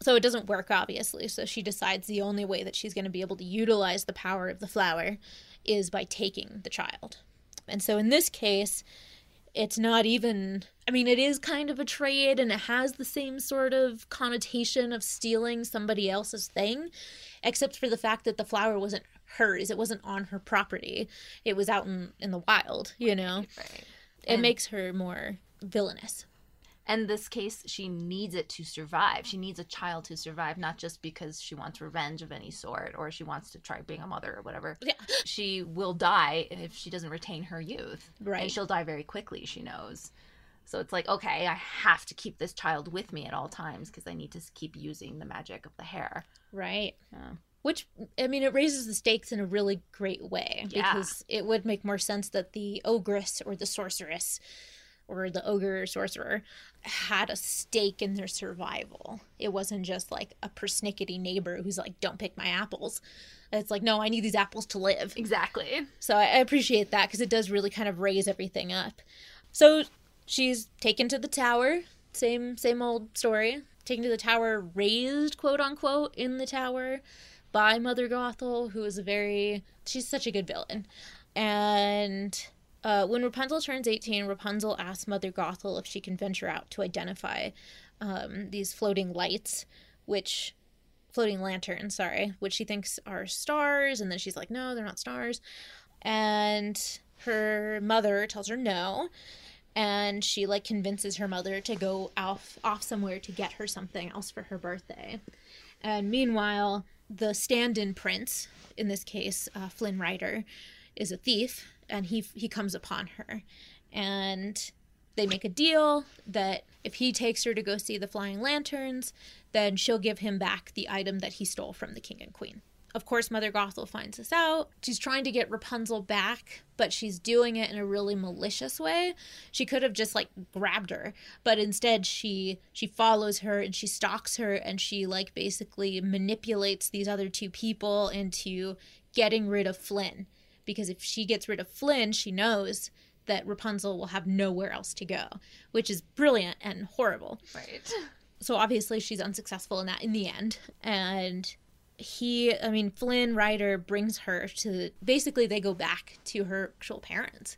so it doesn't work obviously. So she decides the only way that she's going to be able to utilize the power of the flower is by taking the child. And so in this case, it's not even I mean it is kind of a trade and it has the same sort of connotation of stealing somebody else's thing except for the fact that the flower wasn't hers. It wasn't on her property. It was out in, in the wild you know? Right. it And- makes her more villainous In this case, she needs it to survive. She needs a child to survive, not just because she wants revenge of any sort or she wants to try being a mother or whatever. Yeah. She will die if she doesn't retain her youth. Right. And she'll die very quickly, she knows. So it's like, okay, I have to keep this child with me at all times because I need to keep using the magic of the hair. right Yeah. which i mean it raises the stakes in a really great way Yeah. because it would make more sense that the ogress or the sorceress or the ogre or sorcerer had a stake in their survival. It wasn't just like a persnickety neighbor who's like don't pick my apples. It's like no i need these apples to live. Exactly. so i appreciate that because it does really kind of raise everything up. So she's taken to the tower. Same same old story. Taken to the tower raised quote unquote in the tower by mother gothel who is a very she's such a good villain. And uh, when rapunzel turns 18 rapunzel asks mother gothel if she can venture out to identify um, these floating lights which floating lanterns sorry which she thinks are stars and then she's like no they're not stars. And her mother tells her no and she like convinces her mother to go off off somewhere to get her something else for her birthday. And meanwhile the stand-in prince in this case uh, flynn rider is a thief and he he comes upon her. And they make a deal that if he takes her to go see the flying lanterns then she'll give him back the item that he stole from the king and queen. Of course mother gothel finds this out. She's trying to get rapunzel back but she's doing it in a really malicious way. She could have just like grabbed her but instead she she follows her and she stalks her and she like basically manipulates these other two people into getting rid of flynn because if she gets rid of flynn she knows that rapunzel will have nowhere else to go which is brilliant and horrible. Right. so obviously she's unsuccessful in that in the end. And he i mean flynn rider brings her to basically they go back to her actual parents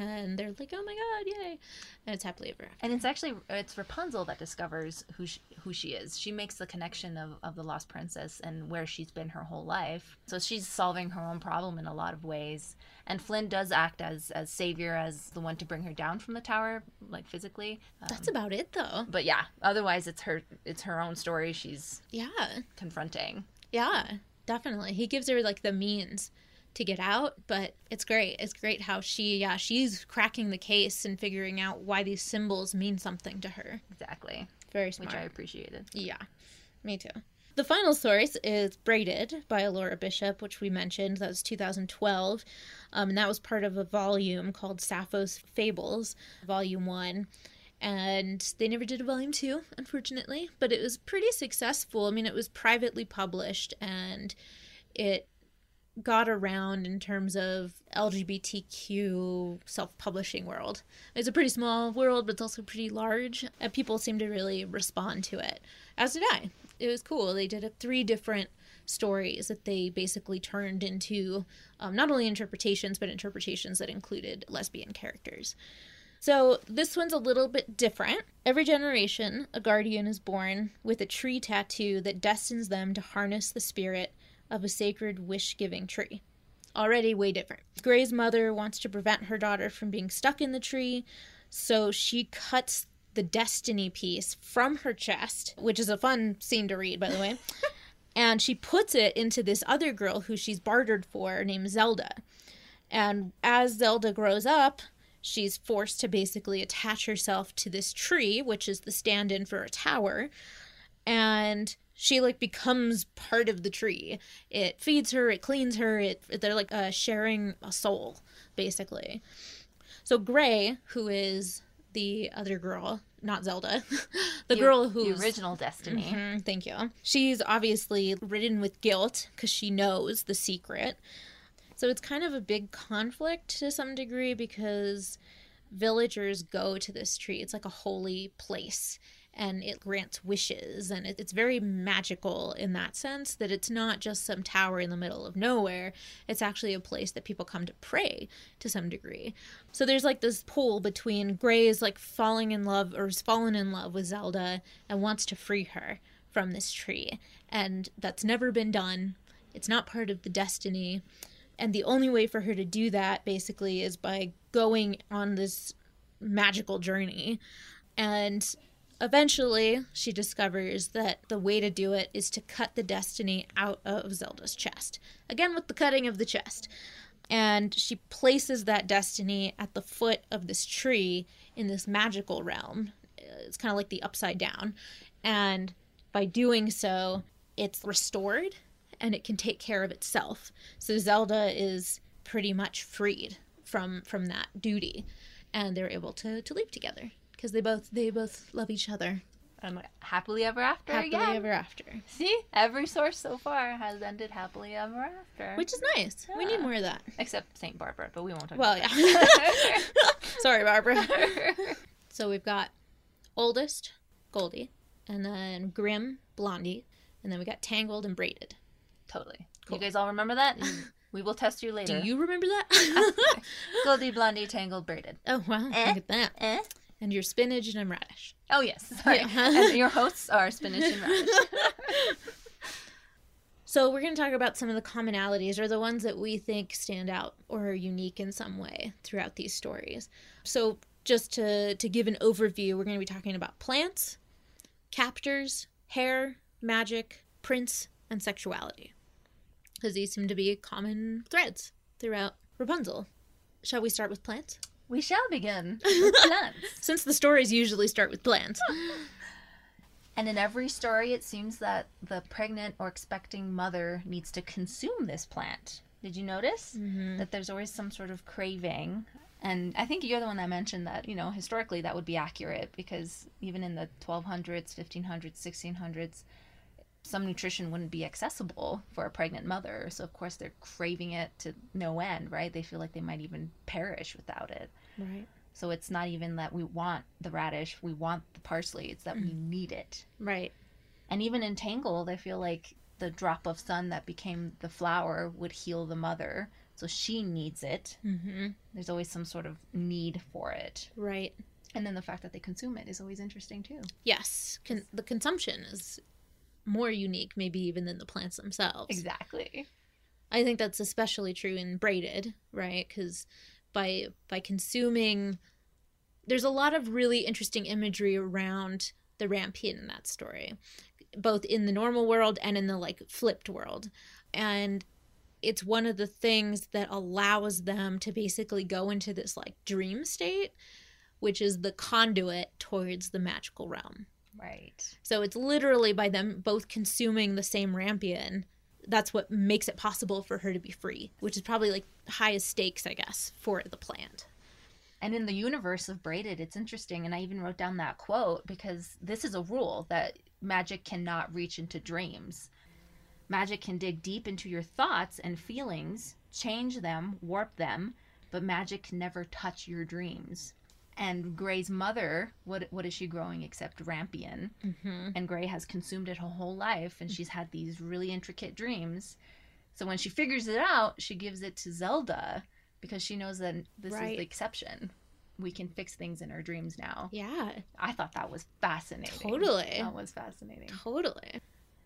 and they're like oh my god yay and it's happily ever after And it's actually it's Rapunzel that discovers who she, who she is. She makes the connection of, of the lost princess and where she's been her whole life. So she's solving her own problem in a lot of ways. And Flynn does act as as savior, as the one to bring her down from the tower, like physically. Um, that's about it though but yeah, otherwise it's her it's her own story. She's yeah confronting. yeah definitely he gives her like the means to get out but it's great it's great how she yeah she's cracking the case and figuring out why these symbols mean something to her Exactly, very smart which I appreciated. Yeah, me too. The final source is Braided by Laura Bishop, which we mentioned. That was 2012. Um, and that was part of a volume called Sappho's Fables, Volume 1. And they never did a Volume 2, unfortunately, but it was pretty successful. I mean, it was privately published and it got around in terms of LGBTQ self publishing world. It's a pretty small world, but it's also pretty large. And people seem to really respond to it, as did I. It was cool. They did three different stories that they basically turned into um, not only interpretations, but interpretations that included lesbian characters. So this one's a little bit different. Every generation, a guardian is born with a tree tattoo that destines them to harness the spirit of a sacred wish giving tree. Already way different. Gray's mother wants to prevent her daughter from being stuck in the tree, so she cuts the destiny piece from her chest, which is a fun scene to read, by the way. [laughs] and she puts it into this other girl who she's bartered for named Zelda. And as Zelda grows up, she's forced to basically attach herself to this tree, which is the stand in for a tower. And she like becomes part of the tree. It feeds her, it cleans her, it they're like uh, sharing a soul, basically. So Gray, who is the other girl, not Zelda, [laughs] the, The- girl the original Destiny. Mhm, thank you. She's obviously ridden with guilt because she knows the secret. So it's kind of a big conflict to some degree because villagers go to this tree. It's like a holy place. And it grants wishes and it, it's very magical in that sense that it's not just some tower in the middle of nowhere. It's actually a place that people come to pray to some degree. So there's like this pull between gray is like falling in love or has fallen in love with zelda and wants to free her from this tree. And that's never been done. It's not part of the destiny. And the only way for her to do that basically is by going on this magical journey. And Eventually, she discovers that the way to do it is to cut the destiny out of Zelda's chest. Again, with the cutting of the chest. And she places that destiny at the foot of this tree in this magical realm. It's kind of like the upside down. And by doing so, it's restored and it can take care of itself. So Zelda is pretty much freed from from that duty and they're able to to live together because they both they both love each other. And happily ever after again. happily again. ever after. See, every source so far has ended happily ever after, which is nice. Yeah. We need more of that. Except Saint Barbara, but we won't talk. About. Well, yeah. [laughs] [laughs] Sorry, Barbara. [laughs] so we've got oldest Goldie, and then Grimm Blondie, and then we got Tangled and Braided. Totally. Cool. You guys all remember that? We will test you later. Do you remember that? Goldie, Blondie, Tangled, Braided. Oh wow! Eh? Look at that. Eh? And your spinach and I'm radish. Oh yes, sorry. Yeah. [laughs] and your hosts are spinach and radish. [laughs] so we're going to talk about some of the commonalities or the ones that we think stand out or are unique in some way throughout these stories. So just to to give an overview, we're going to be talking about plants, captors, hair, magic, prince, and sexuality. Because these seem to be common threads throughout Rapunzel. Shall we start with plants? We shall begin [laughs] with plants. Since the stories usually start with plants. [laughs] and in every story, it seems that the pregnant or expecting mother needs to consume this plant. Did you notice mm-hmm. that there's always some sort of craving? And I think you're the one that mentioned that, you know, historically that would be accurate because even in the 1200s, 1500s, 1600s, some nutrition wouldn't be accessible for a pregnant mother. So of course they're craving it to no end, right? They feel like they might even perish without it. Right. So it's not even that we want the radish, we want the parsley, it's that mm. we need it. Right. And even in Tangled, I feel like the drop of sun that became the flower would heal the mother. So she needs it. Mm-hmm. There's always some sort of need for it. Right. And then the fact that they consume it is always interesting too. Yes. Con- the consumption is more unique, maybe even than the plants themselves. Exactly. I think that's especially true in braided, right? Because by by consuming, there's a lot of really interesting imagery around the rampion in that story, both in the normal world and in the like flipped world, and it's one of the things that allows them to basically go into this like dream state, which is the conduit towards the magical realm. Right. So it's literally by them both consuming the same rampion. That's what makes it possible for her to be free, which is probably like highest stakes, I guess, for the plant. And in the universe of Braided, it's interesting. And I even wrote down that quote because this is a rule that magic cannot reach into dreams. Magic can dig deep into your thoughts and feelings, change them, warp them, but magic can never touch your dreams and Gray's mother, what what is she growing except rampion? Mm-hmm. And Gray has consumed it her whole life, and she's had these really intricate dreams. So when she figures it out, she gives it to Zelda because she knows that this right. is the exception. We can fix things in our dreams now. Yeah, I thought that was fascinating. Totally, that was fascinating. Totally.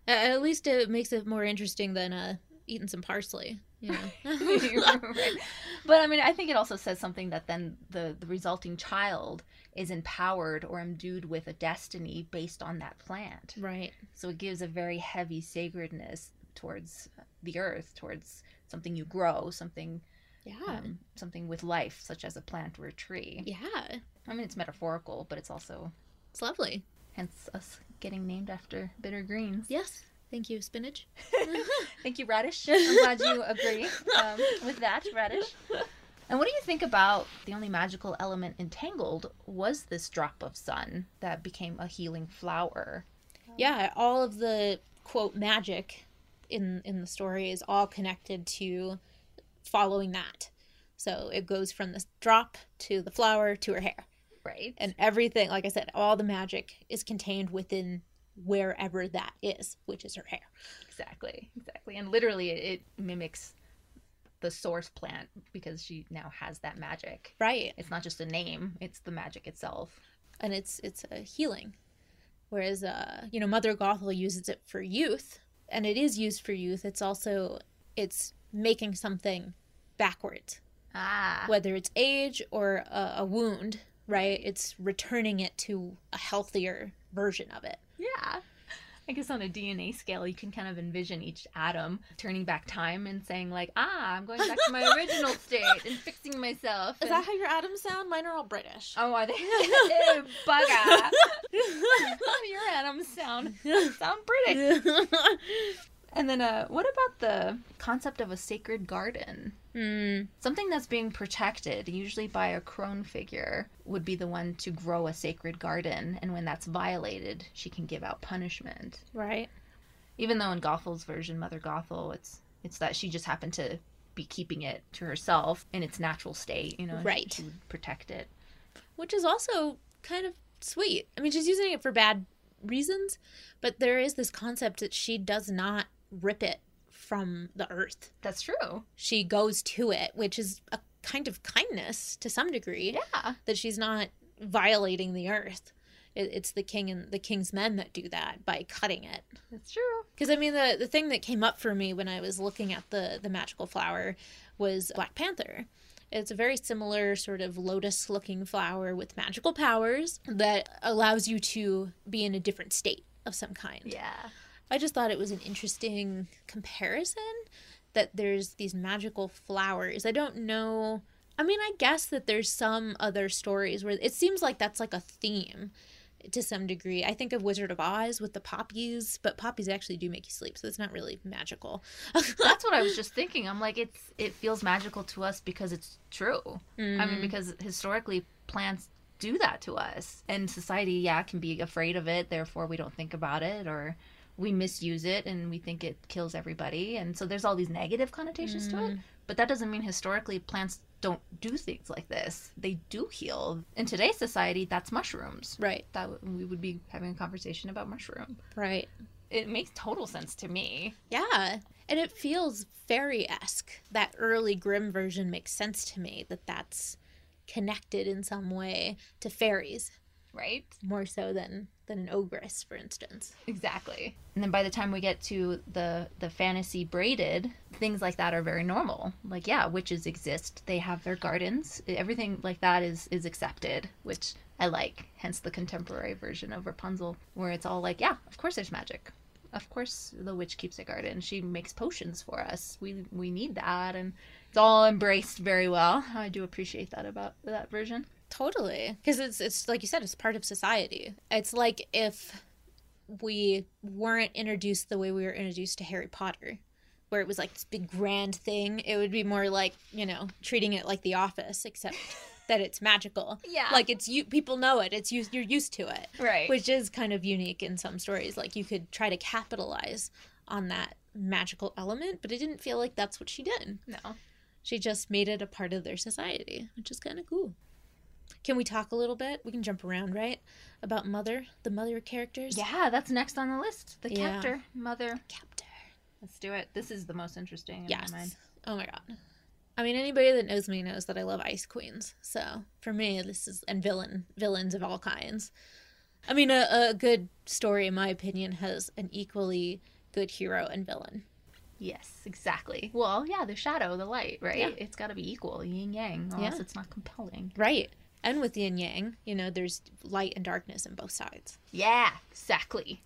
At least it makes it more interesting than uh, eating some parsley. Yeah. right. [laughs] [laughs] But I mean, I think it also says something that then the, the resulting child is empowered or imbued with a destiny based on that plant. Right. So it gives a very heavy sacredness towards the earth, towards something you grow, something yeah, um, something with life, such as a plant or a tree. Yeah. I mean, it's metaphorical, but it's also it's lovely. Hence us getting named after bitter greens. Yes. Thank you, spinach. [laughs] [laughs] Thank you, radish. [laughs] I'm glad you agree um, with that, radish. And what do you think about the only magical element in Tangled was this drop of sun that became a healing flower? Yeah, all of the quote magic in in the story is all connected to following that. So it goes from the drop to the flower to her hair. Right. And everything, like I said, all the magic is contained within wherever that is, which is her hair. Exactly. Exactly. And literally, it, mimics the source plant because she now has that magic. Right. It's not just a name; it's the magic itself. And it's it's a healing. Whereas, uh, you know, Mother Gothel uses it for youth, and it is used for youth. It's also it's making something backwards. Ah. Whether it's age or a, a wound, right? It's returning it to a healthier version of it. Yeah. I guess on a DNA scale, you can kind of envision each atom turning back time and saying, like, ah, I'm going back to my original [laughs] state and fixing myself. Is and- that how your atoms sound? Mine are all British. Oh, are they? [laughs] Ew, bugger. [laughs] Your atoms sound sound British. And then, uh, what about the concept of a sacred garden? Mm. Something that's being protected, usually by a crone figure, would be the one to grow a sacred garden. And when that's violated, she can give out punishment. Right. Even though in Gothel's version, Mother Gothel, it's it's that she just happened to be keeping it to herself in its natural state. You know, she- Right. She would protect it. Which is also kind of sweet. I mean, she's using it for bad reasons, but there is this concept that she does not rip it from the earth. That's true. She goes to it, which is a kind of kindness to some degree. Yeah. That she's not violating the earth. It, it's the king and the king's men that do that by cutting it. That's true. Because I mean, the the thing that came up for me when I was looking at the the magical flower was Black Panther. It's a very similar sort of lotus looking flower with magical powers that allows you to be in a different state of some kind. Yeah. I just thought it was an interesting comparison that there's these magical flowers. I don't know. I mean, I guess that there's some other stories where it seems like that's like a theme to some degree. I think of Wizard of Oz with the poppies, but poppies actually do make you sleep, so it's not really magical. [laughs] That's what I was just thinking. I'm like, it's it feels magical to us because it's true. I mean, Mhm. because historically plants do that to us, and society, yeah, can be afraid of it. Therefore, we don't think about it, or we misuse it and we think it kills everybody. And so there's all these negative connotations to it. Mm. But that doesn't mean historically plants don't do things like this. They do heal. In today's society, that's mushrooms. Right. That w- we would be having a conversation about mushroom. Right. It makes total sense to me. Yeah. And it feels fairy esque. That early Grimm version makes sense to me that that's connected in some way to fairies. Right? More so than than an ogress, for instance. Exactly. And then by the time we get to the the fantasy braided, things like that are very normal. Like yeah, witches exist. They have their gardens. Everything like that is is accepted, which I like. Hence the contemporary version of Rapunzel where it's all like, yeah, of course there's magic. Of course the witch keeps a garden. She makes potions for us. We we need that and it's all embraced very well. I do appreciate that about that version. Totally. Because it's it's like you said, it's part of society. It's like if we weren't introduced the way we were introduced to Harry Potter, where it was like this big grand thing. It would be more like, you know, treating it like the office, except [laughs] that it's magical. Yeah. Like it's you people know it. It's you you're used to it. Right. Which is kind of unique in some stories. Like you could try to capitalize on that magical element, but it didn't feel like that's what she did. No. She just made it a part of their society, which is kind of cool. Can we talk a little bit? We can jump around, right? About Mother, the Mother characters? Yeah, that's next on the list. The Yeah. captor, mother. Captor. Let's do it. This is the most interesting in Yes. my mind. Oh my god. I mean, anybody that knows me knows that I love ice queens. So for me, this is and villain villains of all kinds. I mean, a, a good story, in my opinion, has an equally good hero and villain. Yes, exactly. Well, yeah, the shadow, the light, right? Yeah. It's got to be equal, yin yang, or Yeah. else it's not compelling. Right. And with yin yang, you know, there's light and darkness in both sides. Yeah, exactly.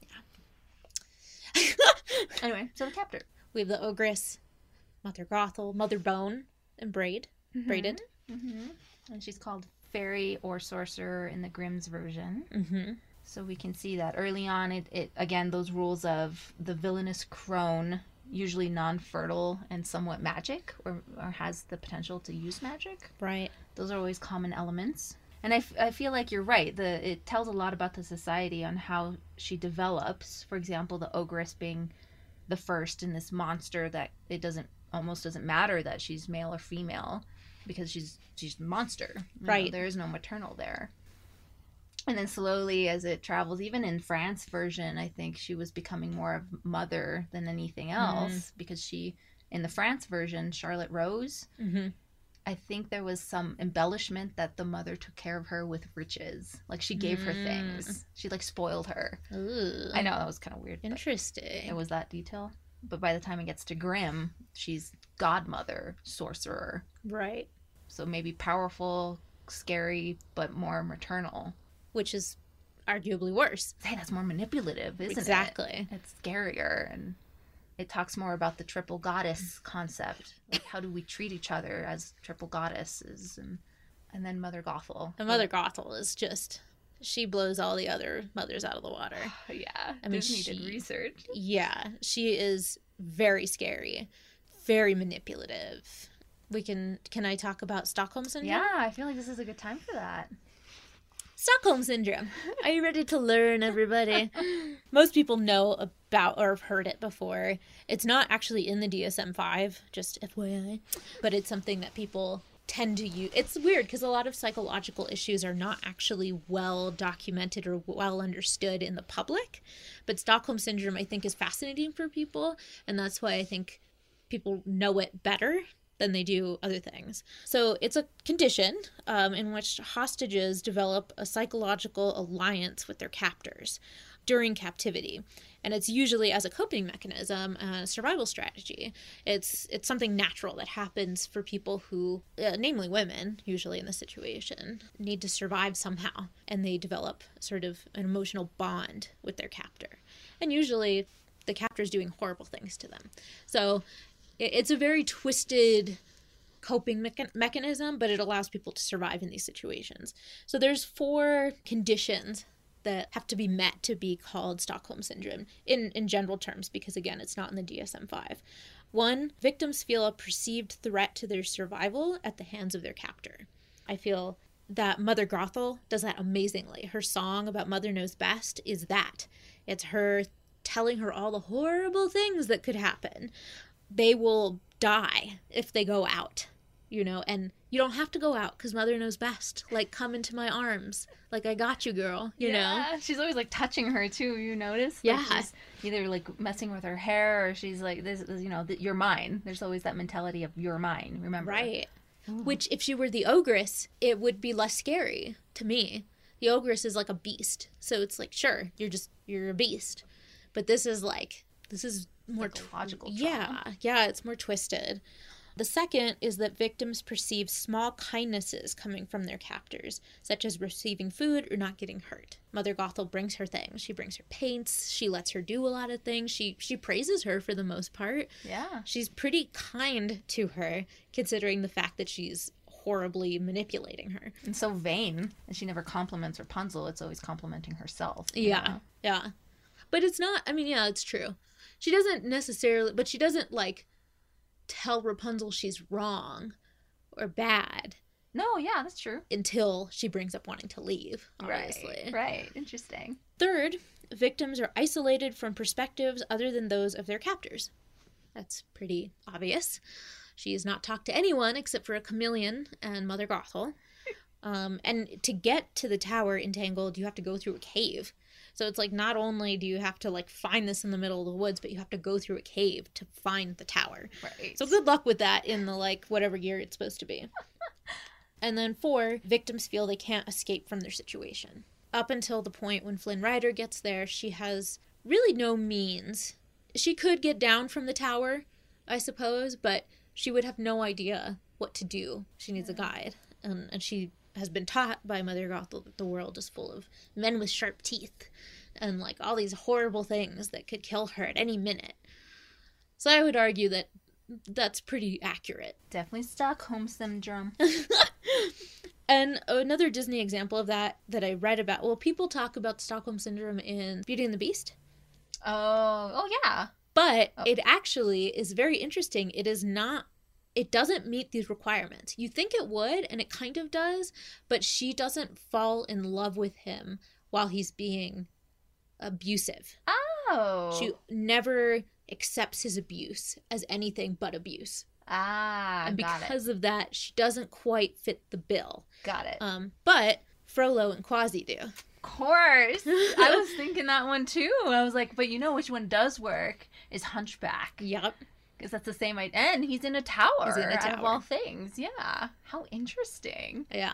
[laughs] anyway, so the captor. We have the ogress, Mother Gothel, Mother Bone, and Braid. Braided. Mm-hmm. And she's called fairy or sorcerer in the Grimm's version. Mm-hmm. So we can see that early on, it, it again those rules of the villainous crone, usually non-fertile and somewhat magic, or, or has the potential to use magic. Right. Those are always common elements. And I, f- I feel like you're right. The it tells a lot about the society on how she develops. For example, the ogress being the first in this monster that it doesn't almost doesn't matter that she's male or female because she's she's a monster. You know, Right. there is no maternal there. And then slowly, as it travels, even in France version, I think she was becoming more of mother than anything else Mhm. because she, in the France version, Charlotte Rose, Mm-hmm. I think there was some embellishment that the mother took care of her with riches. Like she gave her Mm. things. She like spoiled her. Ooh. I know that was kind of weird. Interesting. It was that detail. But by the time it gets to Grimm, she's godmother, sorcerer. Right. So maybe powerful, scary, but more maternal. Which is arguably worse. Hey, that's more manipulative, isn't Exactly. it? Exactly. It's scarier and it talks more about the triple goddess mm. concept. Like how do we treat each other as triple goddesses and and then Mother Gothel. And Mother Gothel is just she blows all the other mothers out of the water. [sighs] yeah. I mean, Disney she- did research. Yeah, she is very scary, very manipulative. We can can I talk about Stockholm syndrome? Yeah, I feel like this is a good time for that. Stockholm syndrome. Are you ready to learn, everybody? [laughs] Most people know about or have heard it before. It's not actually in the DSM 5, just FYI, but it's something that people tend to use. It's weird because a lot of psychological issues are not actually well documented or well understood in the public. But Stockholm syndrome, I think, is fascinating for people, and that's why I think people know it better than they do other things. So it's a condition um, in which hostages develop a psychological alliance with their captors during captivity, and it's usually as a coping mechanism, a survival strategy. It's it's something natural that happens for people who, uh, namely women, usually in this situation, need to survive somehow, and they develop sort of an emotional bond with their captor, and usually the captor is doing horrible things to them. So it's a very twisted coping mecha- mechanism but it allows people to survive in these situations. So there's four conditions that have to be met to be called stockholm syndrome in in general terms because again it's not in the dsm-5 one victims feel a perceived threat to their survival at the hands of their captor. I feel that mother gothel does that amazingly. Her song about mother knows best is that. It's her telling her all the horrible things that could happen they will die if they go out, you know, and you don't have to go out because mother knows best. Like, come into my arms. Like, I got you, girl, you know? She's always like touching her too. You notice? Yeah. Like, she's either like messing with her hair, or she's like, "This, is, you know, th- you're mine." There's always that mentality of "you're mine." Remember? Right. Which, if she were the ogress, it would be less scary to me. The ogress is like a beast. So it's like, sure, you're just, you're a beast. But this is like, this is more Psychological Yeah, yeah, it's more twisted. The second is that victims perceive small kindnesses coming from their captors, such as receiving food or not getting hurt. Mother Gothel brings her things. She brings her paints. She lets her do a lot of things. She she praises her for the most part. Yeah. She's pretty kind to her, considering the fact that she's horribly manipulating her. And so vain, and she never compliments Rapunzel. It's always complimenting herself. Yeah, know? yeah. But it's not, I mean, yeah, it's true. She doesn't necessarily, but she doesn't like tell Rapunzel she's wrong or bad No, yeah, that's true. until she brings up wanting to leave, obviously. Right. Right. Interesting. Third, victims are isolated from perspectives other than those of their captors. That's pretty obvious. She has not talked to anyone except for a chameleon and Mother Gothel. [laughs] Um, and to get to the tower in Tangled, you have to go through a cave. So it's like not only do you have to like find this in the middle of the woods, but you have to go through a cave to find the tower. Right. So good luck with that in the like whatever year it's supposed to be. [laughs] and then four, victims feel they can't escape from their situation. Up until the point when Flynn Rider gets there, she has really no means. She could get down from the tower, I suppose, but she would have no idea what to do. She needs a guide. And, and she has been taught by Mother Gothel that the world is full of men with sharp teeth and like all these horrible things that could kill her at any minute. So I would argue that that's pretty accurate. Definitely Stockholm syndrome. [laughs] And another Disney example of that that I read about, well, people talk about Stockholm syndrome in Beauty and the Beast, oh, oh yeah. but oh. it actually is very interesting. It is not it doesn't meet these requirements. You think it would, and it kind of does, but she doesn't fall in love with him while he's being abusive. Oh. She never accepts his abuse as anything but abuse. ah, and because of that, she doesn't quite fit the bill. Got it. Um, but Frollo and Quasi do. Of course. [laughs] I was thinking that one too. I was like, but you know which one does work is Hunchback. Yep. Because that's the same idea. And he's in a tower. He's in a Out of all things. Yeah. How interesting. Yeah.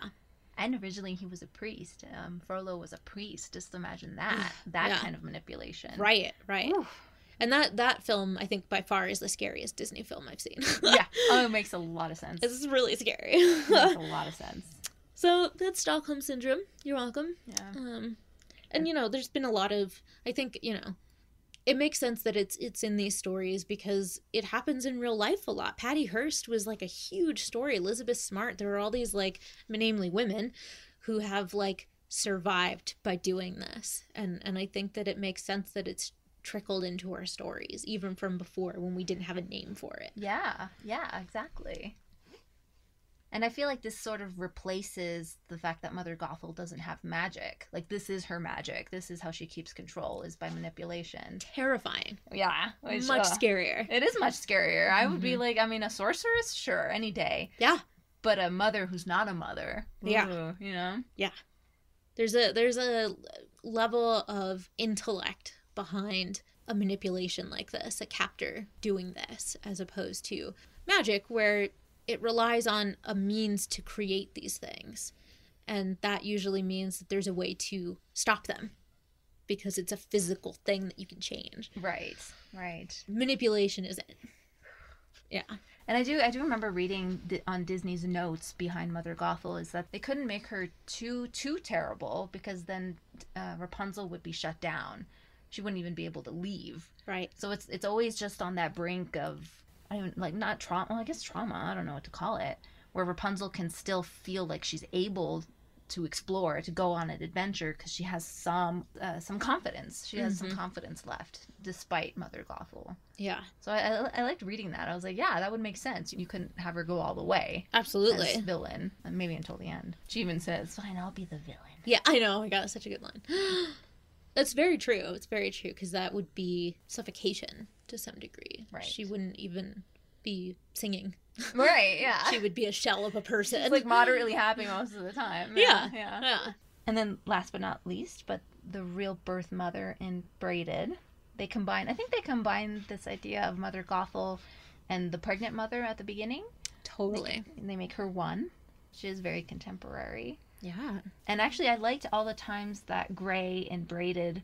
And originally he was a priest. Um, Frollo was a priest. Just imagine that. That Yeah. kind of manipulation. Right, right. And that that film, I think, by far is the scariest Disney film I've seen. [laughs] yeah. Oh, it makes a [laughs] lot of sense. It's really scary. It makes a [laughs] lot of sense. So that's Stockholm syndrome. You're welcome. Yeah. Um, and you know, there's been a lot of. I think you know, it makes sense that it's it's in these stories because it happens in real life a lot. Patty Hearst was like a huge story. Elizabeth Smart. There are all these like, namely women, who have like survived by doing this, and and I think that it makes sense that it's trickled into our stories even from before when we didn't have a name for it. Yeah, yeah, exactly. And I feel like this sort of replaces the fact that Mother Gothel doesn't have magic. Like this is her magic. This is how she keeps control is by manipulation. Terrifying. Yeah, which, Much uh, scarier. It is much scarier. I would be like, I mean, a sorceress, sure, any day. Yeah. But a mother who's not a mother, Yeah. ooh, you know. Yeah. There's a there's a level of intellect behind a manipulation like this, a captor doing this as opposed to magic where it relies on a means to create these things. And that usually means that there's a way to stop them because it's a physical thing that you can change. Right, right. Manipulation isn't. Yeah. And I do I do remember reading di- on Disney's notes behind Mother Gothel is that they couldn't make her too too terrible because then uh, Rapunzel would be shut down. She wouldn't even be able to leave. Right. So it's it's always just on that brink of I don't like not trauma. Well, I guess trauma. I don't know what to call it. Where Rapunzel can still feel like she's able to explore, to go on an adventure because she has some uh, some confidence. She has Mhm. some confidence left despite Mother Gothel. Yeah. So I, I, I liked reading that. I was like, yeah, that would make sense. You couldn't have her go all the way. Absolutely. As villain. Maybe until the end. She even says, fine, I'll be the villain. Yeah, I know. Oh got such a good line. [gasps] That's very true. It's very true because that would be suffocation to some degree. Right. She wouldn't even be singing. Right, [laughs] yeah. she would be a shell of a person. She's like moderately happy most of the time. Yeah, Yeah. yeah. And then last but not least, but the real birth mother in Braided, they combine, I think they combine this idea of Mother Gothel and the pregnant mother at the beginning. Totally. And they make her one. She is very contemporary. Yeah. And actually, I liked all the times that Gray and Braided.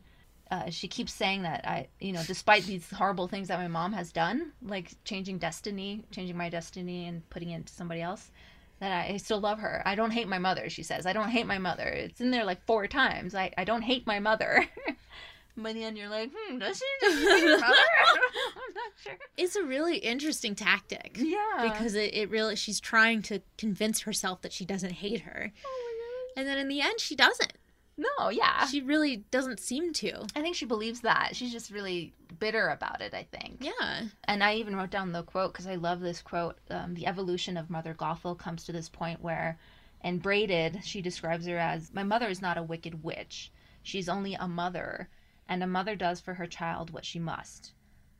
Uh, she keeps saying that I, you know, despite these horrible things that my mom has done, like changing destiny, changing my destiny and putting it into somebody else, that I, I still love her. I don't hate my mother. She says, I don't hate my mother. It's in there like four times. I, I don't hate my mother. [laughs] By the end, you're like, hmm, does she? Does she hate her mother? [laughs] I'm not sure. It's a really interesting tactic. Yeah. Because it, it really, she's trying to convince herself that she doesn't hate her. Oh And then in the end, she doesn't. No, yeah. She really doesn't seem to. I think she believes that. She's just really bitter about it, I think. Yeah. And I even wrote down the quote because I love this quote. Um, the evolution of Mother Gothel comes to this point where, and Braided, she describes her as My mother is not a wicked witch. She's only a mother, and a mother does for her child what she must.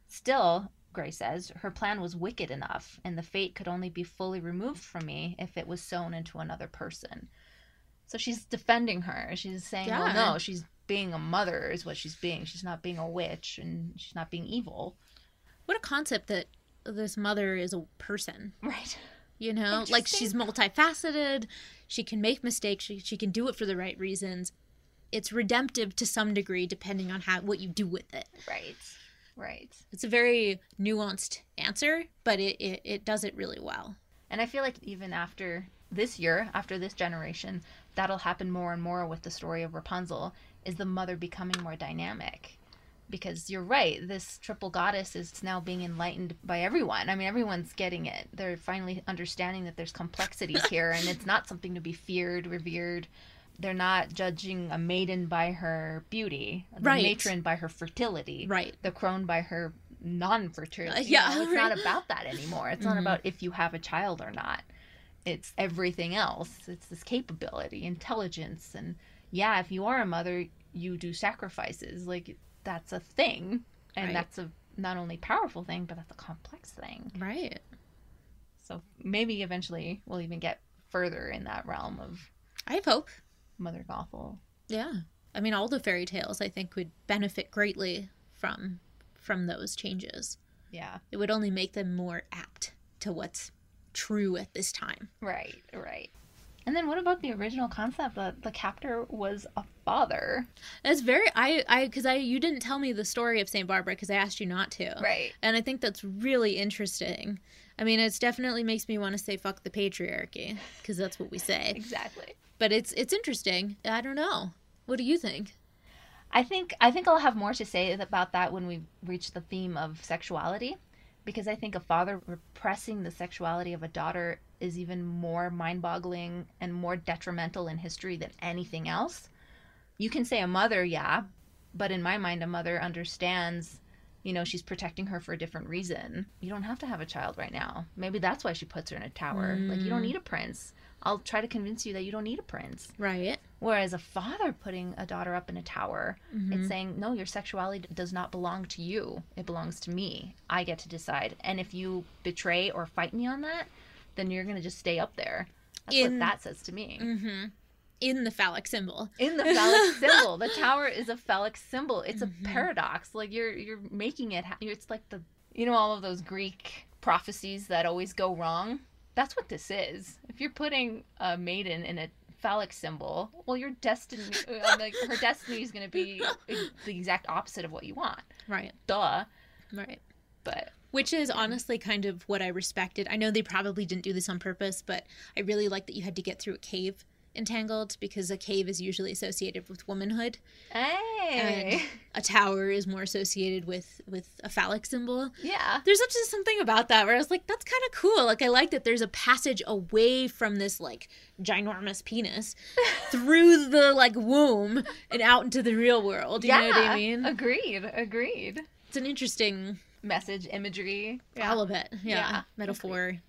Still, Gray says, her plan was wicked enough, and the fate could only be fully removed from me if it was sown into another person. So she's defending her. She's saying, Yeah. well, no, she's being a mother, is what she's being. She's not being a witch, and she's not being evil. What a concept that this mother is a person. Right. You know, like she's multifaceted. She can make mistakes. She, she can do it for the right reasons. It's redemptive to some degree, depending on how what you do with it. Right. Right. It's a very nuanced answer, but it, it, it does it really well. And I feel like even after this year, after this generation, that'll happen more and more with the story of Rapunzel, is the mother becoming more dynamic. Because you're right, this triple goddess is now being enlightened by everyone. I mean, everyone's getting it. They're finally understanding that there's complexities [laughs] here and it's not something to be feared, revered. They're not judging a maiden by her beauty, the Right. matron by her fertility, Right. the crone by her non-fertility. Uh, yeah, know, it's right. not about that anymore. It's not Mhm. about if you have a child or not. It's everything else. It's this capability, intelligence, and yeah, if you are a mother, you do sacrifices. Like that's a thing, and Right. that's a not only powerful thing, but that's a complex thing. Right. So maybe eventually we'll even get further in that realm of I have hope. Mother Gothel. Yeah. I mean, all the fairy tales I think would benefit greatly from from those changes. Yeah. It would only make them more apt to what's true at this time. Right, right. And then what about the original concept that the captor was a father? That's very I I because I you didn't tell me the story of Saint Barbara because I asked you not to. Right. And I think that's really interesting. I mean, it's definitely makes me want to say fuck the patriarchy because that's what we say. Exactly. But it's it's interesting. I don't know. What do you think? I think I think I'll have more to say about that when we reach the theme of sexuality because I think a father repressing the sexuality of a daughter is even more mind-boggling and more detrimental in history than anything else. You can say a mother, yeah, but in my mind a mother understands you know she's protecting her for a different reason you don't have to have a child right now maybe that's why she puts her in a tower mm. like you don't need a prince i'll try to convince you that you don't need a prince right whereas a father putting a daughter up in a tower mm-hmm. it's saying no your sexuality does not belong to you it belongs to me i get to decide and if you betray or fight me on that then you're going to just stay up there that's in, what that says to me mm-hmm in the phallic symbol. In the phallic [laughs] symbol, the tower is a phallic symbol. It's mm-hmm. a paradox. Like you're you're making it. Ha- it's like the you know all of those Greek prophecies that always go wrong. That's what this is. If you're putting a maiden in a phallic symbol, well, your destiny, uh, [laughs] like her destiny is going to be the exact opposite of what you want. Right. Duh. Right. But which is honestly kind of what I respected. I know they probably didn't do this on purpose, but I really like that you had to get through a cave in Tangled because a cave is usually associated with womanhood. Hey. And a tower is more associated with with a phallic symbol. Yeah. There's just something about that where I was like, that's kind of cool. Like I like that there's a passage away from this like ginormous penis [laughs] through the like womb and out into the real world. You yeah, know what I mean? Agreed. Agreed. It's an interesting message, imagery. Yeah. All of it. Yeah. yeah. Metaphor. Agreed.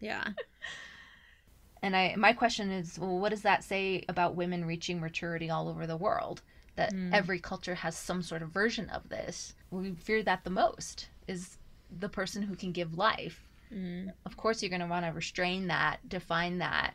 Yeah. And I my question is, well, what does that say about women reaching maturity all over the world? That mm. every culture has some sort of version of this. We fear that the most is the person who can give life. Mm. Of course, you're going to want to restrain that, define that,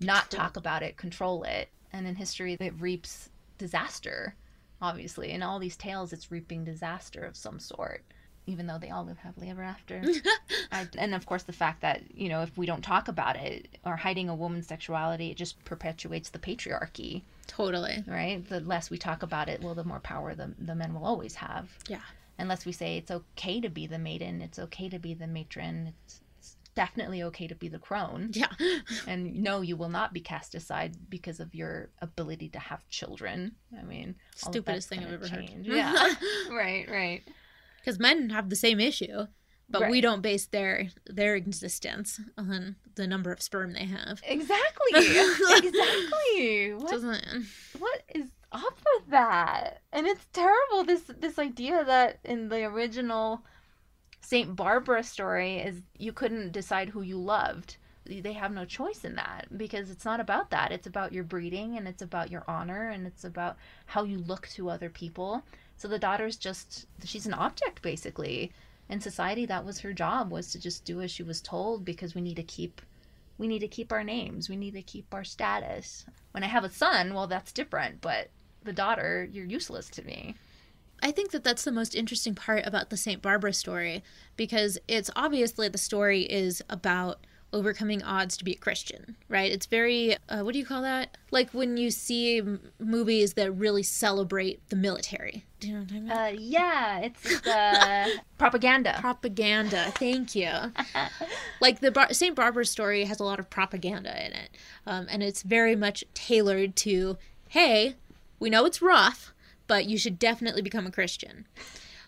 not talk about it, control it. And in history, it reaps disaster, obviously. In all these tales, it's reaping disaster of some sort even though they all live happily ever after. [laughs] I, and of course, the fact that, you know, if we don't talk about it or hiding a woman's sexuality, it just perpetuates the patriarchy. Totally. Right? The less we talk about it, well, the more power the, the men will always have. Yeah. Unless we say it's okay to be the maiden, it's okay to be the matron, it's, it's definitely okay to be the crone. Yeah. [laughs] and no, you will not be cast aside because of your ability to have children. I mean, stupidest thing I've ever change. heard. [laughs] Yeah. right, right because men have the same issue but right. we don't base their their existence on the number of sperm they have. Exactly. [laughs] Exactly. What, Doesn't... what is up with that? And it's terrible this this idea that in the original saint barbara story is you couldn't decide who you loved. They have no choice in that because it's not about that. It's about your breeding and it's about your honor and it's about how you look to other people so the daughter's just she's an object basically. In society that was her job was to just do as she was told because we need to keep we need to keep our names. We need to keep our status. When I have a son, well that's different, but the daughter, you're useless to me. I think that that's the most interesting part about the St. Barbara story because it's obviously the story is about overcoming odds to be a Christian, right? It's very, uh, what do you call that? Like when you see m- movies that really celebrate the military. Do you know what I mean? Uh, yeah, it's [laughs] the propaganda. Propaganda. Thank you. [laughs] like the Bar- St. Barbara story has a lot of propaganda in it, um, and it's very much tailored to, hey, we know it's rough, but you should definitely become a Christian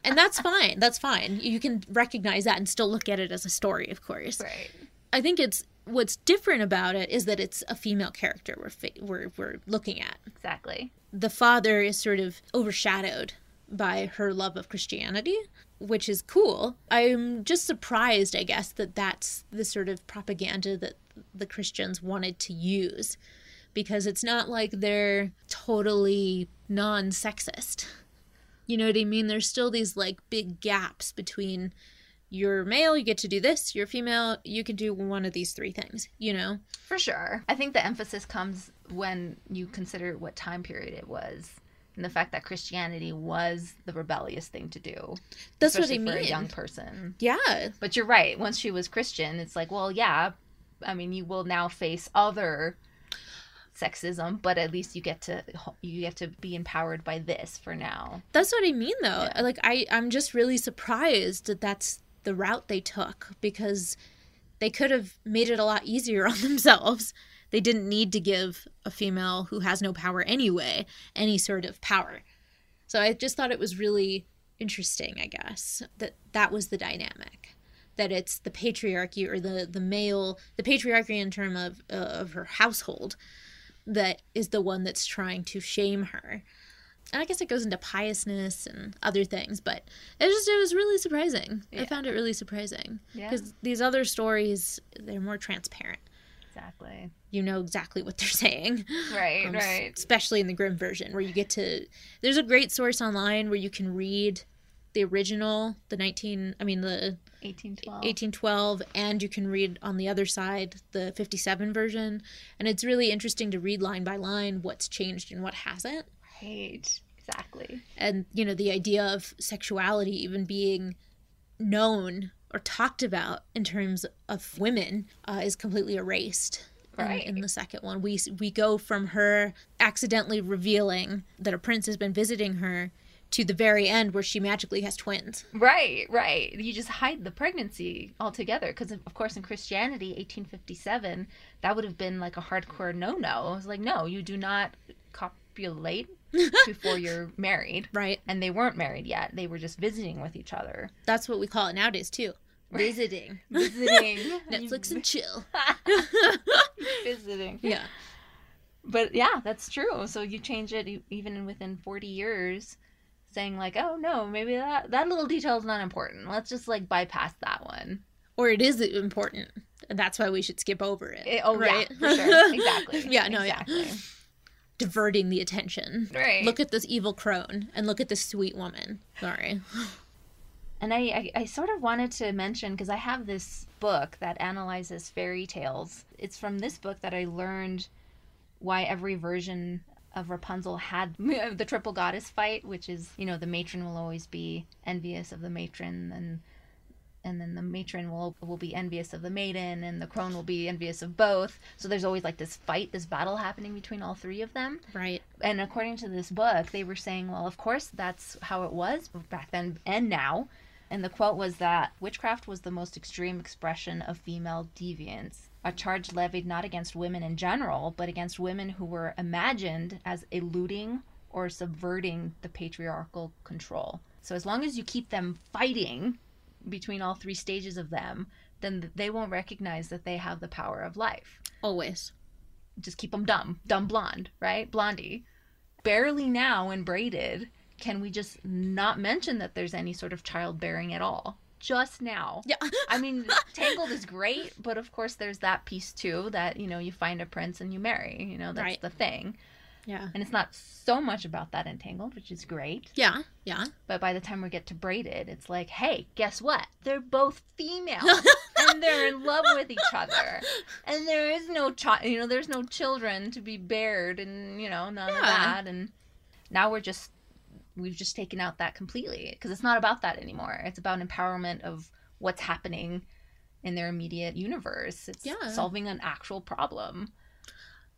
and that's [laughs] fine. That's fine. You can recognize that and still look at it as a story, of course. Right. I think it's what's different about it is that it's a female character we're fa- we're we're looking at. Exactly. The father is sort of overshadowed by her love of Christianity, which is cool. I'm just surprised, I guess, that that's the sort of propaganda that the Christians wanted to use because it's not like they're totally non-sexist. You know what I mean? There's still these like big gaps between you're male, you get to do this. You're female, you can do one of these three things, you know? For sure. I think the emphasis comes when you consider what time period it was. and the fact that Christianity was the rebellious thing to do. That's what I especially for mean. a young person. Yeah. But you're right. Once she was Christian, it's like, well, yeah. I mean, you will now face other sexism, but at least you get to you get to be empowered by this for now. That's what I mean, though. Like, I, I'm just really surprised that that's the route they took because they could have made it a lot easier on [laughs] themselves. They didn't need to give a female who has no power anyway any sort of power. So I just thought it was really interesting, I guess, that that was the dynamic. That it's the patriarchy or the, the male, the patriarchy in term of, uh, of her household that is the one that's trying to shame her I guess it goes into piousness and other things, but it just it was really surprising. Yeah. I found it really surprising Yeah. because these other stories they're more transparent. Exactly. You know exactly what they're [laughs] saying, Right, Um, right. Especially in the Grimm version, where you get to. There's a great source online where you can read the original, the 19. I mean the 1812. 1812 and you can read on the other side the 57 version and it's really interesting to read line by line what's changed and what hasn't Right. Exactly. and you know the idea of sexuality even being known or talked about in terms of women uh, is completely erased in- Right. in, the second one we we go from her accidentally revealing that a prince has been visiting her to the very end where she magically has twins Right, right. You just hide the pregnancy altogether because, of course, in Christianity, 1857, that would have been like a hardcore no-no. It was like, no, you do not copulate [laughs] before you're married. Right. And they weren't married yet. They were just visiting with each other. that's what we call it nowadays too visiting [laughs] Visiting. [laughs] netflix and chill visiting. yeah But yeah, that's true. So you change it even within 40 years, saying like, oh no, maybe that that little detail is not important. Let's just like bypass that one. or it is important and that's why we should skip over it, Eh, oh right yeah, for sure, exactly. yeah no exactly. yeah diverting the attention Right. look at this evil crone and look at this sweet woman sorry [laughs] And I, I, I sort of wanted to mention because I have this book that analyzes fairy tales. It's from this book that I learned why every version of Rapunzel had [laughs] the triple goddess fight, which is you know the matron will always be envious of the matron, and and then the matron will will be envious of the maiden, and the crone will be envious of both. So there's always like this fight, this battle happening between all three of them. right And according to this book, they were saying, well, of course, that's how it was back then and now. And the quote was that witchcraft was the most extreme expression of female deviance, a charge levied not against women in general, but against women who were imagined as eluding or subverting the patriarchal control. So as long as you keep them fighting between all three stages of them, then they won't recognize that they have the power of life always just keep them dumb, dumb blonde, right? Blondie. Barely now and braided can we just not mention that there's any sort of childbearing at all. Just now. Yeah. [laughs] I mean, Tangled is great, but of course there's that piece too that, you know, you find a prince and you marry, you know, that's Right. the thing. Yeah And it's not so much about that in Tangled, which is great. yeah yeah But by the time we get to braided, it's like, hey, guess what? They're both female [laughs] and they're in love with each other. And there is no child, you know, there's no children to be bared and, you know, none of that. And now we're just, we've just taken out that completely because it's not about that anymore. It's about empowerment of what's happening in their immediate universe. It's Yeah. solving an actual problem.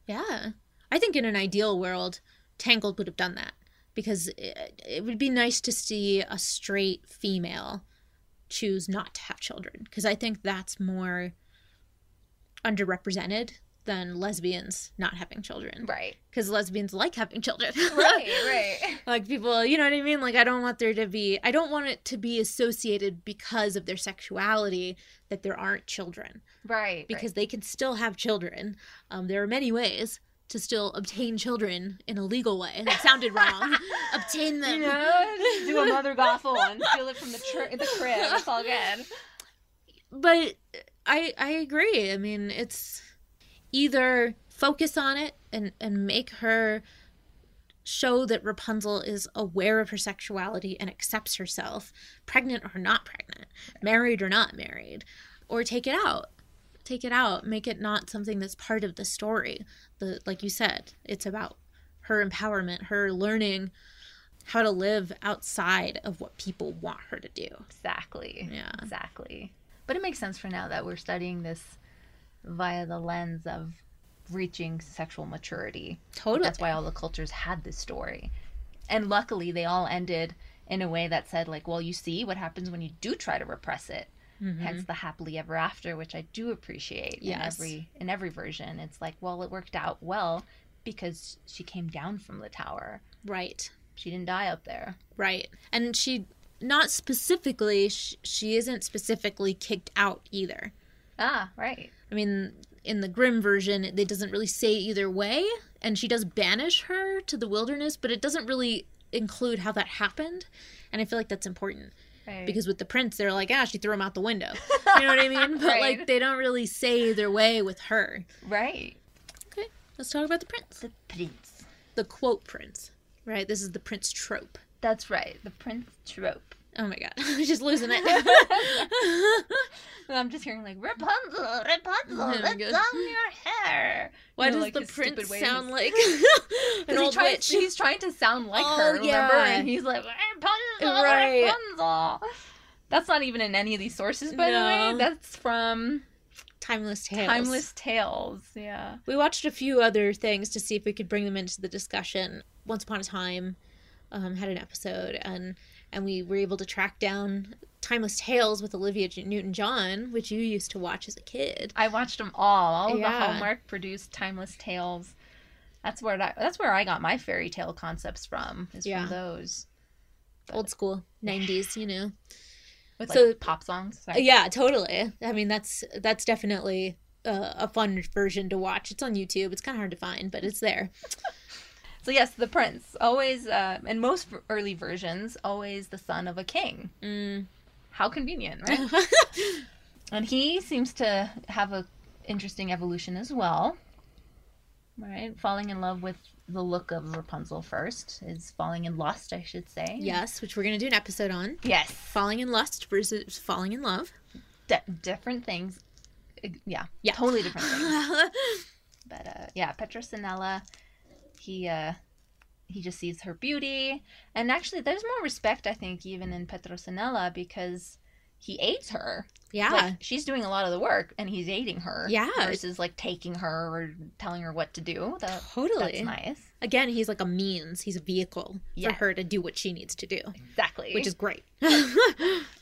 Yeah. I think in an ideal world, Tangled would have done that because it, it would be nice to see a straight female choose not to have children because I think that's more underrepresented than lesbians not having children. Right. Because lesbians like having children. Right, [laughs] right. like people, you know what I mean? Like I don't want there to be I don't want it to be associated because of their sexuality that there aren't children Right. because they can still have children. Um, there are many ways to still obtain children in a legal way. That sounded wrong. [laughs] obtain them. You know, just do a Mother Gothel and steal it from the, tr- the crib. It's all good. But I I agree. I mean, it's either focus on it and and make her show that Rapunzel is aware of her sexuality and accepts herself, pregnant or not pregnant, married or not married, or take it out. Take it out. Make it not something that's part of the story. The like you said, it's about her empowerment, her learning how to live outside of what people want her to do. Exactly. Yeah. Exactly. But it makes sense for now that we're studying this via the lens of reaching sexual maturity. Totally. That's why all the cultures had this story. And luckily, they all ended in a way that said, like, well, you see what happens when you do try to repress it. Mhm. Hence the happily ever after, which I do appreciate Yes. in every in every version. It's like, well, it worked out well because she came down from the tower. Right. She didn't die up there. Right. And she, not specifically, she, she isn't specifically kicked out either. Ah, right. I mean, in the Grimm version, it doesn't really say either way, and she does banish her to the wilderness, but it doesn't really include how that happened. And I feel like that's important. Right. Because with the prince, they're like, ah, she threw him out the window. [laughs] You know what I mean? But Right. like, they don't really say their way with her. Right. Okay, let's talk about the prince. The prince. The quote prince, right? This is the prince trope. That's right. The prince trope. Oh my god, [laughs] I'm just losing it. [laughs] I'm just hearing like Rapunzel, Rapunzel, Oh let's down your hair. Why You know, does like the prince sound like [laughs] an he old tries- witch? He's trying to sound like Oh, her, remember? yeah. And he's like Rapunzel, Right. Rapunzel. That's not even in any of these sources, by the way. That's from Timeless Tales. Timeless Tales. Yeah. We watched a few other things to see if we could bring them into the discussion. Once Upon a Time um, had an episode, and and we were able to track down Timeless Tales with Olivia Newton John, which you used to watch as a kid. I watched them all. All of Yeah. the Hallmark produced Timeless Tales. That's where that, that's where I got my fairy tale concepts from. Is Yeah. from those Old school, 90s, you know. with So- like pop songs. Sorry. Yeah, totally. I mean, that's that's definitely uh, a fun version to watch. It's on YouTube. It's kind of hard to find, but it's there. [laughs] So yes, the prince always, uh, in most early versions, always the son of a king. Mm. How convenient, right? [laughs] and he seems to have a interesting evolution as well. Right, falling in love with the look of Rapunzel first is falling in lust, I should say. Yes, which we're gonna do an episode on. Yes. Falling in lust versus falling in love. D- different things. Yeah. Yeah. Totally different things. [laughs] but uh, yeah, Petrosinella, he uh, he just sees her beauty, and actually, there's more respect, I think, even in Petrosinella because he aids her. Yeah. Like, she's doing a lot of the work, and he's aiding her. Yeah. versus like taking her or telling her what to do. That, Totally. that's nice. Again, he's like a means. He's a vehicle Yeah. for her to do what she needs to do, Exactly. which is great. [laughs]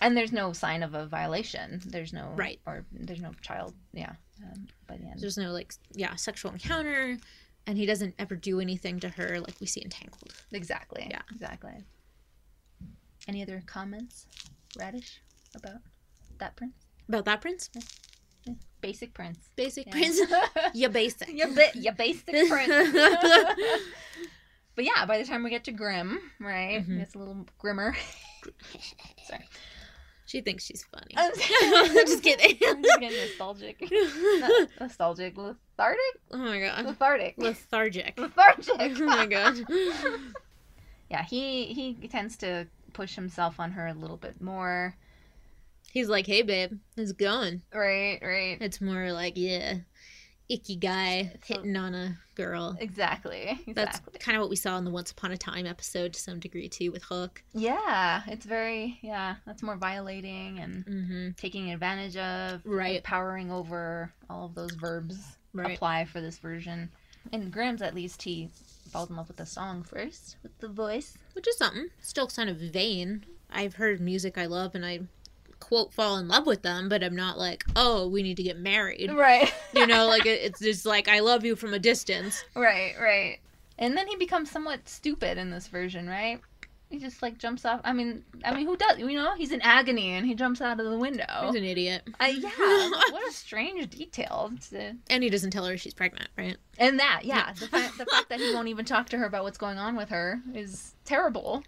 and there's no sign of a violation. There's no Right. or there's no child. Yeah. Um, by the end. There's no like, yeah, sexual encounter, and he doesn't ever do anything to her like we see in Tangled. Exactly. Yeah. Exactly. Any other comments, Radish, about that prince? About that prince, Basic prince. basic Yeah. prince, [laughs] you basic. You ba- you basic [laughs] prince. [laughs] but yeah, by the time we get to Grimm, right? Mhm. It's a little grimmer. Sorry. She thinks she's funny. I'm [laughs] just kidding. [laughs] I'm just getting nostalgic. [laughs] Nostalgic. Lethargic? Oh my god. Lethargic. Lethargic. Lethargic. Oh my god. yeah, he he tends to push himself on her a little bit more. He's like, hey babe, it's going. Right, right. It's more like, yeah, icky guy hitting on a girl. Exactly. That's kind of what we saw in the Once Upon a Time episode to some degree too with Hook. Yeah, it's very yeah. That's more violating and Mm-hmm. taking advantage of, Right. Powering over all of those verbs Right. apply for this version. In Grimm's, at least, he falls in love with the song first, with the voice. Which is something. Still kind of vain. I've heard music I love and I quote fall in love with them, but I'm not like, oh, we need to get married. Right. You know, like [laughs] it- it's just like I love you from a distance. right, right. And then he becomes somewhat stupid in this version, right? He just like jumps off. I mean, I mean, who does? You know, he's in agony and he jumps out of the window. He's an idiot. Uh, yeah, [laughs] what a strange detail. To... And he doesn't tell her she's pregnant, right? And that, yeah, the fact the fact that he won't even talk to her about what's going on with her is terrible.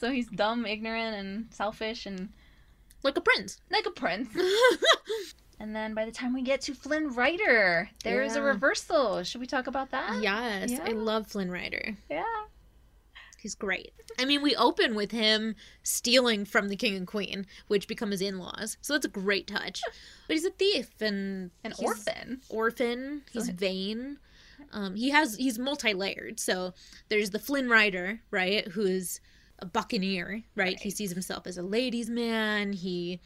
So he's dumb, ignorant, and selfish, and Like a prince. like a prince. [laughs] and then by the time we get to Flynn Rider, there is a reversal. Should we talk about that? Yes, I love Flynn Rider. Yeah. He's great. I mean, we open with him stealing from the king and queen, which become his in-laws. So that's a great touch. But he's a thief and An orphan. Orphan. He's vain. Um, he has he's multi-layered. So there's the Flynn Rider, right, who is a buccaneer, right? He sees himself as a ladies' man. He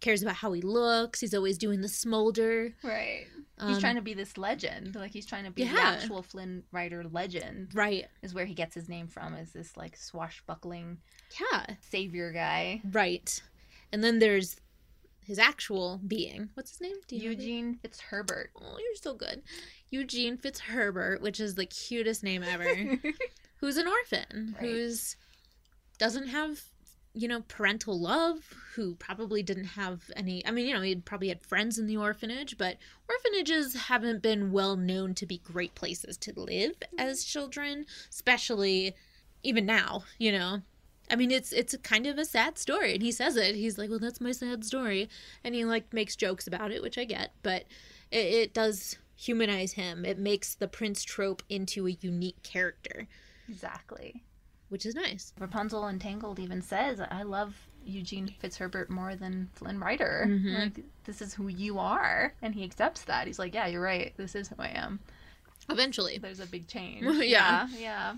cares about how he looks. He's always doing the smolder. Right. He's Um, trying to be this legend. Like he's trying to be the actual Flynn Rider legend. Right. Is where he gets his name from, is this like swashbuckling Yeah. savior guy. Right. And then there's his actual being. What's his name? Do you know? Eugene Fitzherbert. Oh, you're so good. Eugene Fitzherbert, which is the cutest name ever. [laughs] who's an orphan, Right. who's doesn't have you know parental love, who probably didn't have any. I mean, you know, he probably had friends in the orphanage, but orphanages haven't been well known to be great places to live mm-hmm. as children, especially even now. You know. I mean, it's it's a kind of a sad story, and he says it. He's like, "Well, that's my sad story," and he like makes jokes about it, which I get, but it, it does humanize him. It makes the prince trope into a unique character, Exactly. Which is nice. Rapunzel and Tangled even says, I love Eugene Fitzherbert more than Flynn Rider. Mhm. Like, this is who you are. And he accepts that. He's like, yeah, you're right. This is who I am. Eventually, There's a big change. [laughs] Yeah. Yeah. Yeah.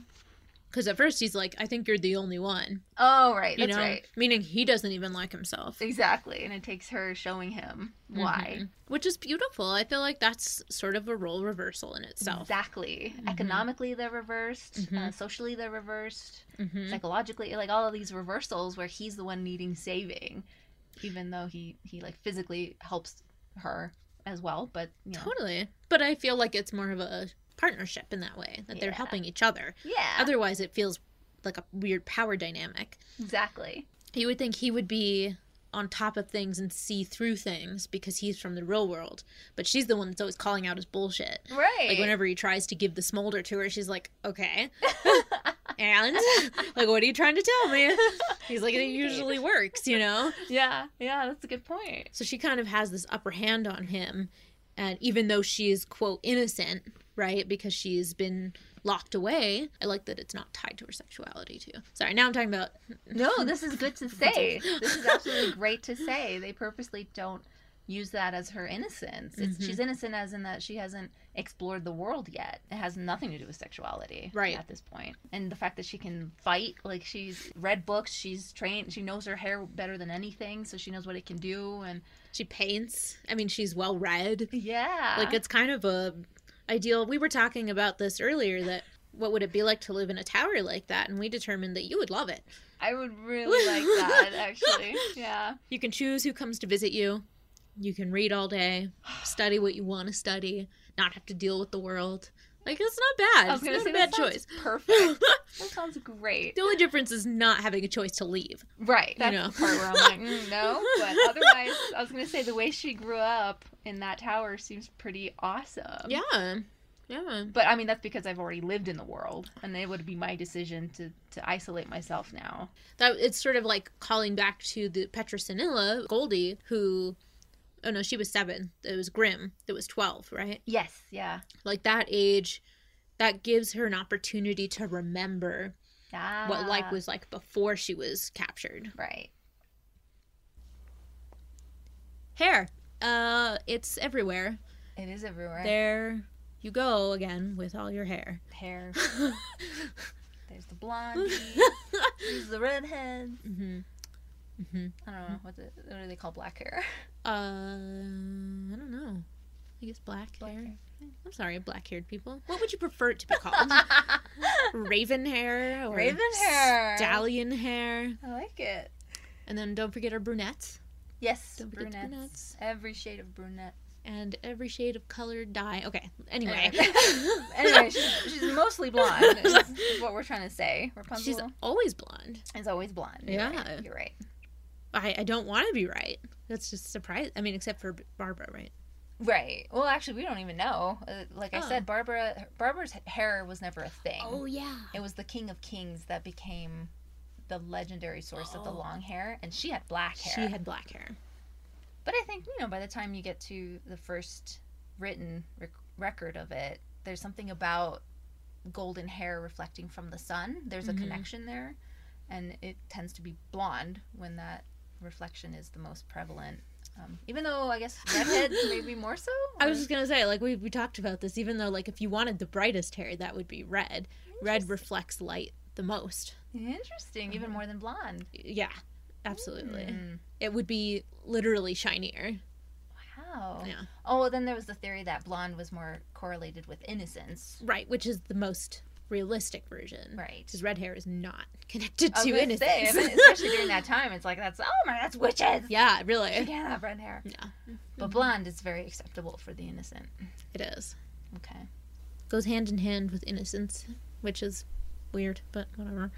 Because at first he's like, "I think you're the only one," Oh, right. you That's know, right. meaning he doesn't even like himself. Exactly. And it takes her showing him why. Mhm. Which is beautiful. I feel like that's sort of a role reversal in itself. Exactly. Mhm. Economically, they're reversed. Uh, Mhm. socially, they're reversed. Mhm. Psychologically, like all of these reversals where he's the one needing saving, even though he he like physically helps her as well. But you know, Totally. But I feel like it's more of a partnership in that way that they're helping each other. yeah, Otherwise, it feels like a weird power dynamic. exactly. You would think he would be on top of things and see through things because he's from the real world. But she's the one that's always calling out his bullshit. Right. Like whenever he tries to give the smolder to her, she's like, "Okay." [laughs] and like, what are you trying to tell me? He's like, "It [laughs] usually works, you know." Yeah, yeah, that's a good point. So she kind of has this upper hand on him, and even though she's quote innocent, right, because she's been locked away, I like that it's not tied to her sexuality too. Sorry, now I'm talking about [laughs] No, this is good to [laughs] say. this is absolutely great to say. They purposely don't use that as her innocence. It's, Mhm. She's innocent as in that she hasn't explored the world yet. It has nothing to do with sexuality Right. at this point. And the fact that she can fight, like she's read books, she's trained, she knows her hair better than anything, so she knows what it can do. And she paints. I mean, she's well read. yeah, Like it's kind of a ideal. We were talking about this earlier that what would it be like to live in a tower like that, and we determined that you would love it. I would really like that [laughs] actually. Yeah. You can choose who comes to visit you. You can read all day, study what you want to study, not have to deal with the world. Like it's not bad. I was It's gonna not say a bad that choice. [laughs] Perfect. that sounds great. The only difference is not having a choice to leave. Right. That's know. the part where I'm like, mm, [laughs] no. But otherwise, I was gonna say the way she grew up in that tower seems pretty awesome. Yeah. Yeah. But I mean, that's because I've already lived in the world, and it would be my decision to to isolate myself now. That it's sort of like calling back to the Petrosinella Goldie, who oh no, she was seven. It was Grimm. It was twelve, right? Yes. Yeah. Like that age, that gives her an opportunity to remember Ah. what life was like before she was captured. Right. Hair. Uh it's everywhere. It is everywhere. There you go again with all your hair. Hair. [laughs] There's the blondie. [laughs] There's the redhead. hmm hmm I don't know what, the, what do they call black hair. [laughs] Uh, I don't know. I guess black, hair. I'm sorry, black-haired people. What would you prefer it to be called? [laughs] Raven hair or Raven hair. stallion hair? I like it. And then don't forget our brunettes Yes, Don't forget brunettes. brunettes. Every shade of brunette. and every shade of colored dye. Okay. Anyway, [laughs] anyway, she's, she's mostly blonde. Is, [laughs] what we're trying to say. Rapunzel she's always blonde. is always blonde. You're Yeah. right. You're right. I, I don't want to be right. That's just surprise. I mean, except for Barbara, right? Right. Well, actually, we don't even know. Uh, like I Oh. said, Barbara Barbara's hair was never a thing. Oh yeah. It was the King of Kings that became the legendary source of the Oh. long hair, and she had black hair. She had black hair. But I think you know by the time you get to the first written rec- record of it, there's something about golden hair reflecting from the sun. There's a Mhm. connection there, and it tends to be blonde when that reflection is the most prevalent. Um, even though I guess redheads maybe more so. I was just gonna say, like we we talked about this. Even though, like, if you wanted the brightest hair, that would be red. Red reflects light the most. Interesting, even more than blonde. Yeah, absolutely. Hmm. It would be literally shinier. Wow. Yeah. Oh, well, then there was the theory that blonde was more correlated with innocence. Right, which is the most realistic version. Right. Because red hair is not connected to innocence. say, [laughs] especially during that time, it's like that's oh my, that's witches. yeah, She really. can't have red hair. Yeah, But blonde is very acceptable for the innocent. it is. Okay. Goes hand in hand with innocence, which is weird, but whatever.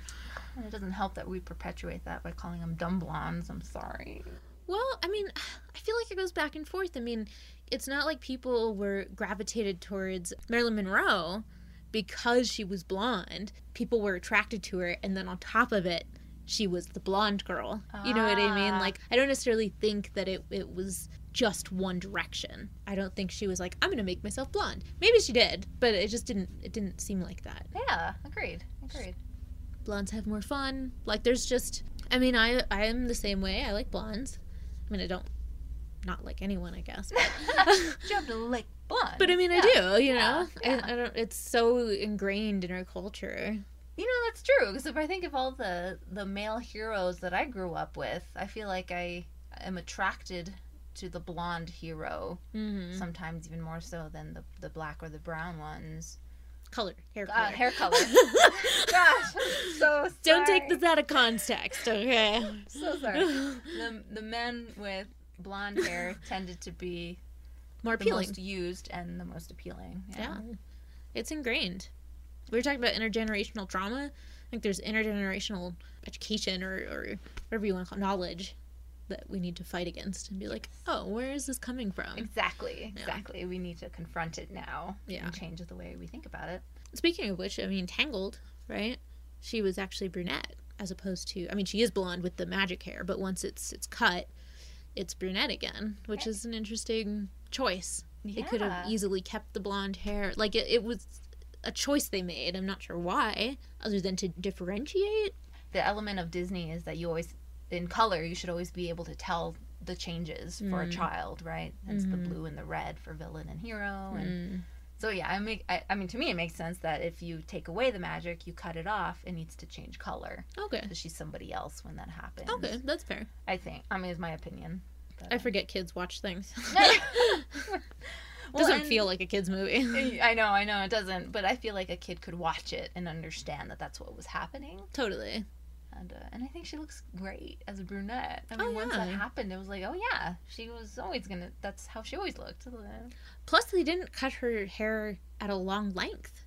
And it doesn't help that we perpetuate that by calling them dumb blondes. I'm sorry. Well, I mean, I feel like it goes back and forth. I mean, it's not like people were gravitated towards Marilyn Monroe because she was blonde. People were attracted to her, and then on top of it, she was the blonde girl. You know what I mean? Ah. Like, I don't necessarily think that it, it was just one direction. I don't think she was like, I'm gonna make myself blonde. Maybe she did, but it just didn't. It didn't seem like that. Yeah, agreed. Agreed. Blondes have more fun. Like, there's just. I mean, I I am the same way. I like blondes. I mean, I don't not like anyone, I guess. But, [laughs] you have to like blonde. but I mean, I do. You Yeah, know, yeah. I, I don't. It's so ingrained in our culture. You know that's true because if I think of all the the male heroes that I grew up with, I feel like I am attracted to the blonde hero. Mm-hmm. Sometimes even more so than the the black or the brown ones. Color, hair color. Uh, hair color. [laughs] Gosh, so Don't take this out of context, okay? So sorry. [laughs] the the men with blonde hair tended to be More the appealing. most used and the most appealing. Yeah. It's ingrained. We were talking about intergenerational trauma. I think there's intergenerational education or, or whatever you want to call it, knowledge that we need to fight against and be like, oh, where is this coming from? Exactly. Yeah. Exactly. We need to confront it now. Yeah. And change the way we think about it. Speaking of which, I mean, Tangled, right? She was actually brunette as opposed to, I mean, she is blonde with the magic hair, but once it's it's cut, it's brunette again, which is an interesting choice. They could have easily kept the blonde hair. Like it, it was a choice they made. I'm not sure why, other than to differentiate. the element of Disney is that you always, in color, you should always be able to tell the changes for a Mm. child, right? It's the Mhm. blue and the red for villain and hero, and Mm. so yeah, I make. I, I mean, to me, it makes sense that if you take away the magic, you cut it off, it needs to change color. Okay. because she's somebody else when that happens. Okay, that's fair. I think. I mean, it's my opinion. I forget kids watch things. [laughs] [laughs] Well, Doesn't and- feel like a kid's movie. [laughs] I know, I know, it doesn't. But I feel like a kid could watch it and understand that that's what was happening. totally. And, uh, and I think she looks great as a brunette. I mean, Oh, once that happened, it was like, oh yeah, she was always gonna. That's how she always looked. Plus, they didn't cut her hair at a long length.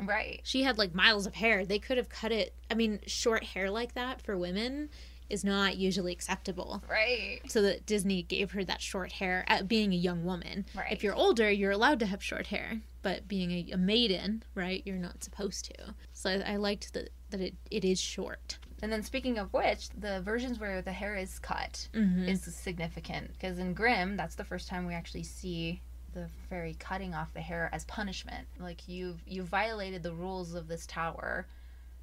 Right. She had like miles of hair. They could have cut it. I mean, short hair like that for women is not usually acceptable. Right. So that Disney gave her that short hair at being a young woman. Right. If you're older, you're allowed to have short hair, but being a, a maiden, right, you're not supposed to. So I, I liked that that it, it is short. And then speaking of which, the versions where the hair is cut Mhm. is significant because in Grimm, that's the first time we actually see the fairy cutting off the hair as punishment. Like you've you violated the rules of this tower,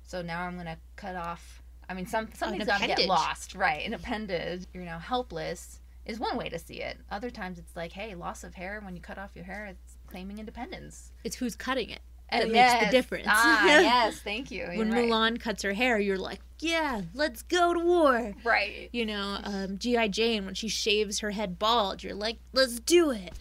so now I'm gonna cut off. I mean, some something's gotta get lost, right? An appendage. You're now helpless is one way to see it. Other times it's like, hey, loss of hair. When you cut off your hair, it's claiming independence. It's who's cutting it And that makes yes, the difference. Ah, [laughs] yes, thank you. when You're right. Mulan cuts her hair, you're like, yeah, let's go to war. Right. You know, um, G.I. Jane, when she shaves her head bald, you're like, let's do it.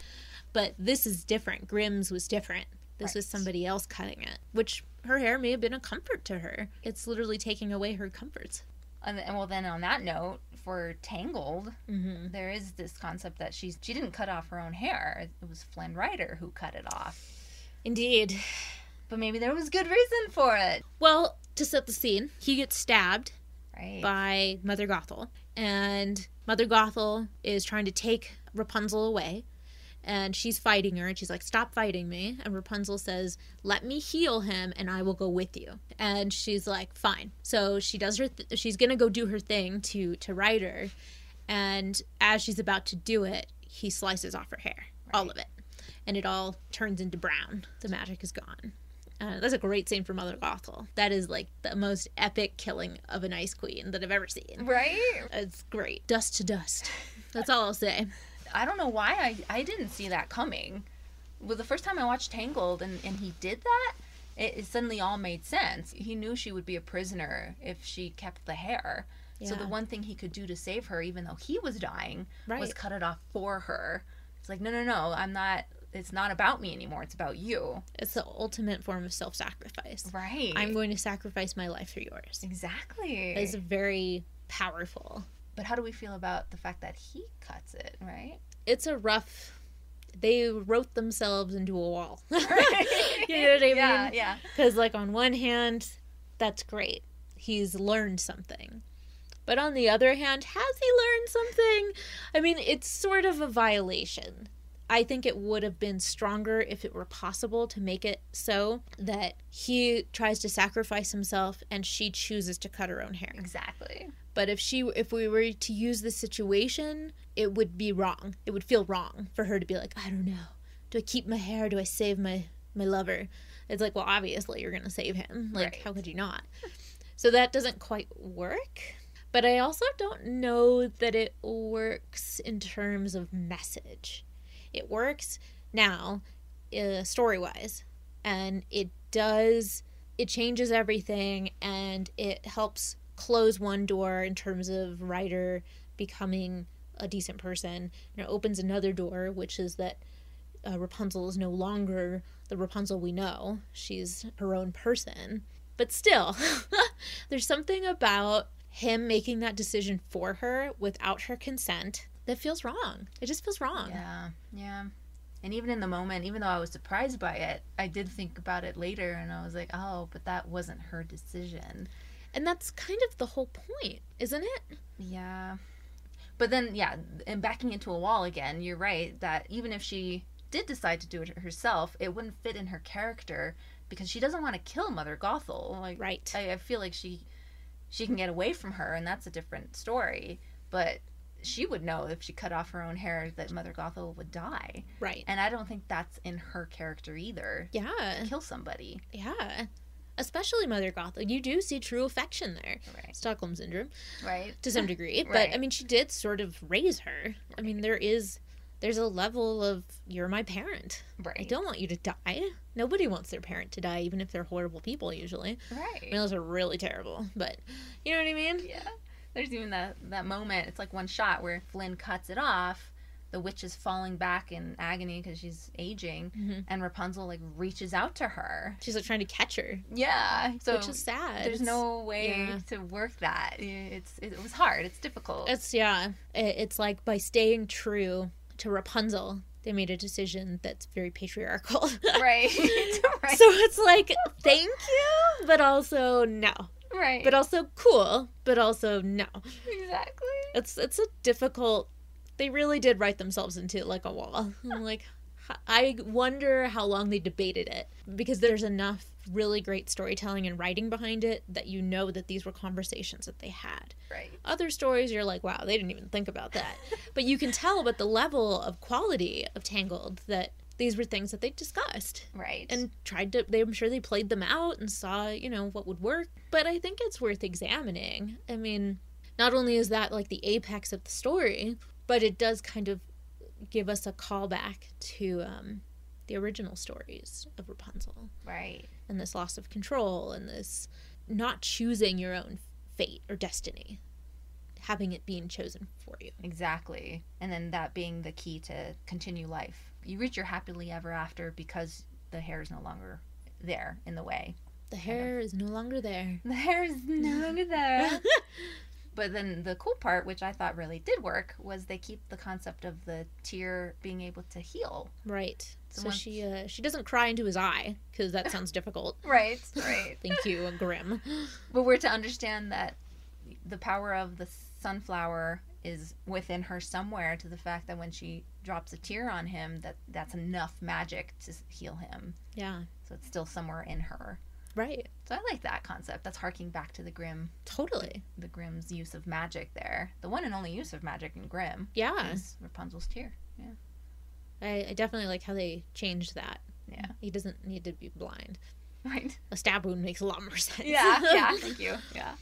But this is different. Grimm's was different. This was somebody else cutting it, which her hair may have been a comfort to her. It's literally taking away her comforts. And, and well, then on that note, for Tangled, Mhm. there is this concept that she's she didn't cut off her own hair. It was Flynn Rider who cut it off. Indeed. But maybe there was good reason for it. Well, to set the scene, he gets stabbed Right. by Mother Gothel, and Mother Gothel is trying to take Rapunzel away, and she's fighting her, and she's like, "Stop fighting me!" And Rapunzel says, "Let me heal him, and I will go with you." And she's like, "Fine." So she does her. Th- she's gonna go do her thing to to Rider, and as she's about to do it, he slices off her hair, all of it, and it all turns into brown. The magic is gone. Uh, that's a great scene for Mother Gothel. That is like the most epic killing of an ice queen that I've ever seen. Right? It's great. Dust to dust. That's all I'll say. I don't know why I, I didn't see that coming. Well, the first time I watched Tangled and, and he did that, it, it suddenly all made sense. He knew she would be a prisoner if she kept the hair. So the one thing he could do to save her, even though he was dying, was cut it off for her. It's like, no, no, no, I'm not. It's not about me anymore. It's about you. It's the ultimate form of self-sacrifice. Right. I'm going to sacrifice my life for yours. Exactly. It's very powerful. But how do we feel about the fact that he cuts it, right? It's a rough. They wrote themselves into a wall. [laughs] you know what I [laughs] mean? Yeah, yeah. Because, like, on one hand, that's great. He's learned something. But on the other hand, has he learned something? I mean, it's sort of a violation. I think it would have been stronger if it were possible to make it so that he tries to sacrifice himself and she chooses to cut her own hair. Exactly. But if she if we were to use the situation, it would be wrong. It would feel wrong for her to be like, I don't know. Do I keep my hair? Do I save my my lover? It's like, well, obviously you're going to save him. Like Right. how could you not? So that doesn't quite work. But I also don't know that it works in terms of message. It works now, uh, story wise, and it does, it changes everything and it helps close one door in terms of Rider becoming a decent person. And it opens another door, which is that uh, Rapunzel is no longer the Rapunzel we know. She's her own person. But still, [laughs] there's something about him making that decision for her without her consent that feels wrong. It just feels wrong. Yeah, yeah. And even in the moment, even though I was surprised by it, I did think about it later and I was like, oh, but that wasn't her decision. And that's kind of the whole point, isn't it? Yeah. But then, yeah, and backing into a wall again, you're right that even if she did decide to do it herself, it wouldn't fit in her character because she doesn't want to kill Mother Gothel. Like, right. I, I feel like she she can get away from her, and that's a different story. But she would know if she cut off her own hair that Mother Gothel would die. Right. And I don't think that's in her character either. Yeah. Kill somebody. Yeah. Especially Mother Gothel. You do see true affection there. Right. Stockholm Syndrome. Right. To some degree. [laughs] But I mean she did sort of raise her. I mean there is there's a level of you're my parent. Right. I don't want you to die. Nobody wants their parent to die, even if they're horrible people usually. Right. I mean those are really terrible. But you know what I mean? Yeah. There's even that that moment. It's like one shot where Flynn cuts it off. The witch is falling back in agony because she's aging, Mhm. and Rapunzel like reaches out to her. She's like trying to catch her. Yeah, so Which is sad. There's no way yeah. to work that. It's it was hard. It's difficult. It's yeah. It's like by staying true to Rapunzel, they made a decision that's very patriarchal. [laughs] right. [laughs] [laughs] right. So it's like thank you, but also no. Right. But also cool, but also no. exactly. It's it's a difficult. They really did write themselves into like a wall. [laughs] I'm like, I wonder how long they debated it because there's enough really great storytelling and writing behind it that you know that these were conversations that they had. Right. Other stories, you're like, wow, they didn't even think about that. [laughs] but you can tell by the level of quality of Tangled that these were things that they discussed Right. and tried to. They, I'm sure they played them out and saw, you know, what would work. But I think it's worth examining. I mean, not only is that like the apex of the story, but it does kind of give us a callback to um, the original stories of Rapunzel right. and this loss of control and this not choosing your own fate or destiny, having it being chosen for you. Exactly. And then that being the key to continue life. You reach your happily ever after because the hair is no longer there in the way. The hair is no longer there. [laughs] The hair is no longer there. [laughs] but then the cool part, which I thought really did work, was they keep the concept of the tear being able to heal. Right. So So she uh, she doesn't cry into his eye because that sounds difficult. [laughs] Right, right. Thank you, Grimm. but we're to understand that the power of the sunflower is within her somewhere to the fact that when she drops a tear on him that that's enough magic to heal him Yeah. so it's still somewhere in her Right. so i like that concept that's harking back to the grimm Totally. the grimm's use of magic there the one and only use of magic in grimm Yeah. is rapunzel's tear yeah I, I definitely like how they changed that. Yeah. He doesn't need to be blind. [laughs] right A stab wound makes a lot more sense. yeah yeah [laughs] thank you yeah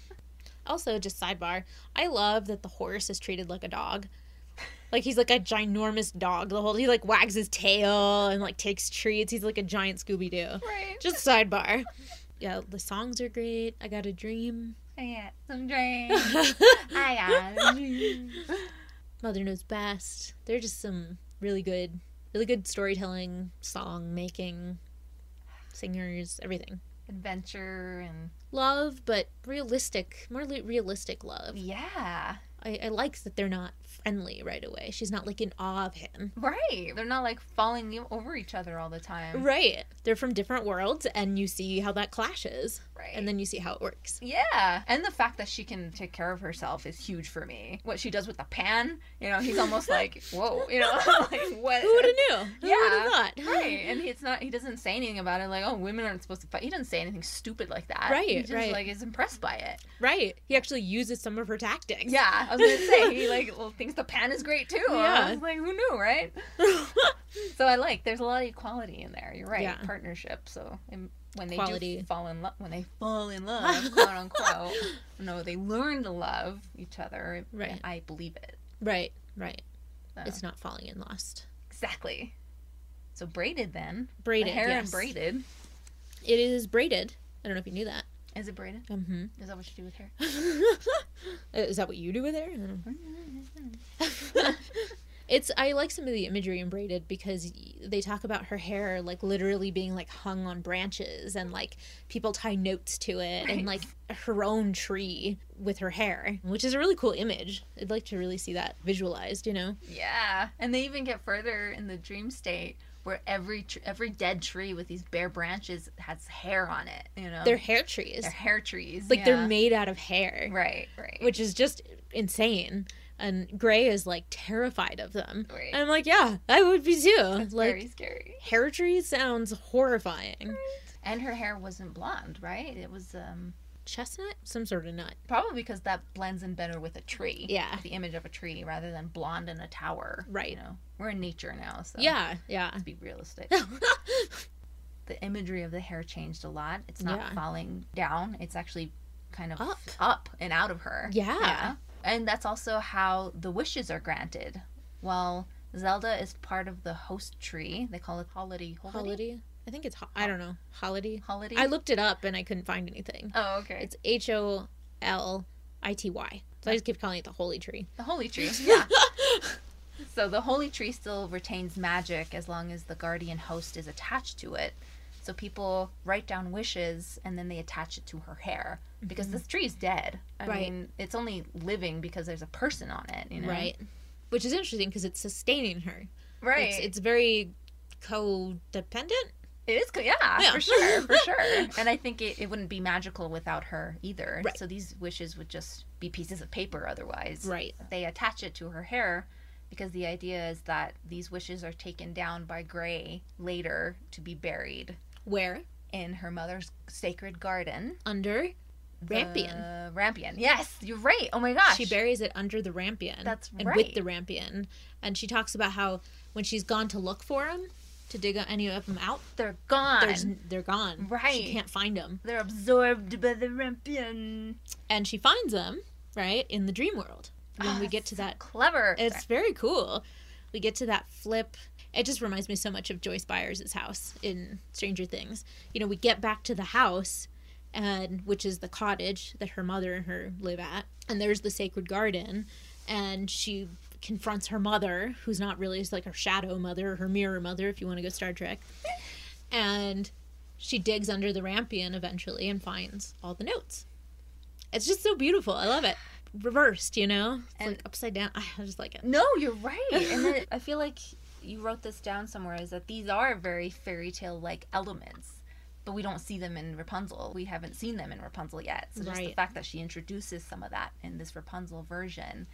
Also, just sidebar, I love that the horse is treated like a dog. Like he's like a ginormous dog. The whole he like wags his tail and like takes treats. He's like a giant Scooby Doo. Right. Just sidebar. [laughs] Yeah, the songs are great. I got a dream. I got some dreams. [laughs] I got a dream. [laughs] Mother knows best. They're just some really good, really good storytelling, song making, singers, everything. Adventure and Love, but realistic, more li- realistic love. yeah. I, I like that they're not friendly right away. She's not like in awe of him. Right. They're not like falling over each other all the time. Right. They're from different worlds, and you see how that clashes. Right. And then you see how it works. Yeah. And the fact that she can take care of herself is huge for me. What she does with the pan, you know, he's almost [laughs] like, whoa, you know, [laughs] like what? Who would have knew? Who Yeah. would have thought? Right. And it's not, he doesn't say anything about it, like, oh, women aren't supposed to fight. He doesn't say anything stupid like that. Right, He just, right. like, is impressed by it. Right. He actually uses some of her tactics. Yeah. I was to say, he, like, well, thinks the pan is great, too. Yeah. I was like, who knew, right? [laughs] so I like, there's a lot of equality in there. You're right. Yeah. Partnership. So when they Quality. do fall in love, when they fall in [laughs] love, quote unquote, no, they learn to love each other. Right. I believe it. Right. Right. So. It's not falling in lust. Exactly. So braided then. Braided, The hair yes. and braided. It is braided. I don't know if you knew that. Is it braided? Mm-hmm. Is that what you do with hair? [laughs] Is that what you do with hair? I don't know. [laughs] it's I like some of the imagery in braided because they talk about her hair like literally being like hung on branches and like people tie notes to it and like her own tree with her hair, which is a really cool image. I'd like to really see that visualized, you know. Yeah, and they even get further in the dream state where every tr- every dead tree with these bare branches has hair on it. You know, They're hair trees. They're hair trees. like they're made out of hair. Right, right. Which is just insane. And Gray is like terrified of them. Right. And I'm like, yeah, I would be too. It's like very scary. hair tree sounds horrifying. And her hair wasn't blonde, right? It was um Chestnut? Some sort of nut. probably because that blends in better with a tree. Yeah. the image of a tree rather than blonde in a tower. Right. You know, we're in nature now, so Yeah, yeah. let's be realistic. [laughs] the imagery of the hair changed a lot. It's not Yeah. falling down. It's actually kind of Up. up and out of her. Yeah. And that's also how the wishes are granted. Well, Zelda is part of the host tree. They call it holiday. Holiday. I think it's, ho- I don't know, holiday. Holiday? I looked it up and I couldn't find anything. Oh, okay. It's H O L I T Y. So I just keep calling it the holy tree. The holy tree. [laughs] Yeah. so the holy tree still retains magic as long as the guardian host is attached to it. So people write down wishes and then they attach it to her hair because this tree is dead. I Mm-hmm. Right. mean, it's only living because there's a person on it, you know. Right. Which is interesting because it's sustaining her. Right. It's, it's very codependent. It is, yeah, Yeah. for sure, for [laughs] sure. And I think it, it wouldn't be magical without her either. Right. So these wishes would just be pieces of paper otherwise. Right. They attach it to her hair because the idea is that these wishes are taken down by Gray later to be buried Where? in her mother's sacred garden. Under Rampion. The Rampion. Yes, you're right. Oh my gosh. She buries it under the rampion. That's and right. with the rampion. And she talks about how when she's gone to look for him, to dig any of them out, They're gone. there's they're gone. Right. She can't find them. They're absorbed by the Rampion. And she finds them, right, in the dream world. When Oh, we get to that Clever. It's very cool. We get to that flip. It just reminds me so much of Joyce Byers' house in Stranger Things. You know, we get back to the house, and which is the cottage that her mother and her live at, and there's the sacred garden, and she confronts her mother, who's not really it's like her shadow mother, her mirror mother, if you want to go Star Trek, and she digs under the rampion eventually and finds all the notes. It's just so beautiful. I love it. Reversed, you know, it's And- like upside down. [laughs] I just like it. No, you're [laughs] right. And then I feel like you wrote this down somewhere is that these are very fairy tale like elements, but we don't see them in Rapunzel. We haven't seen them in Rapunzel yet. So just the fact that she introduces some of that in this Rapunzel version,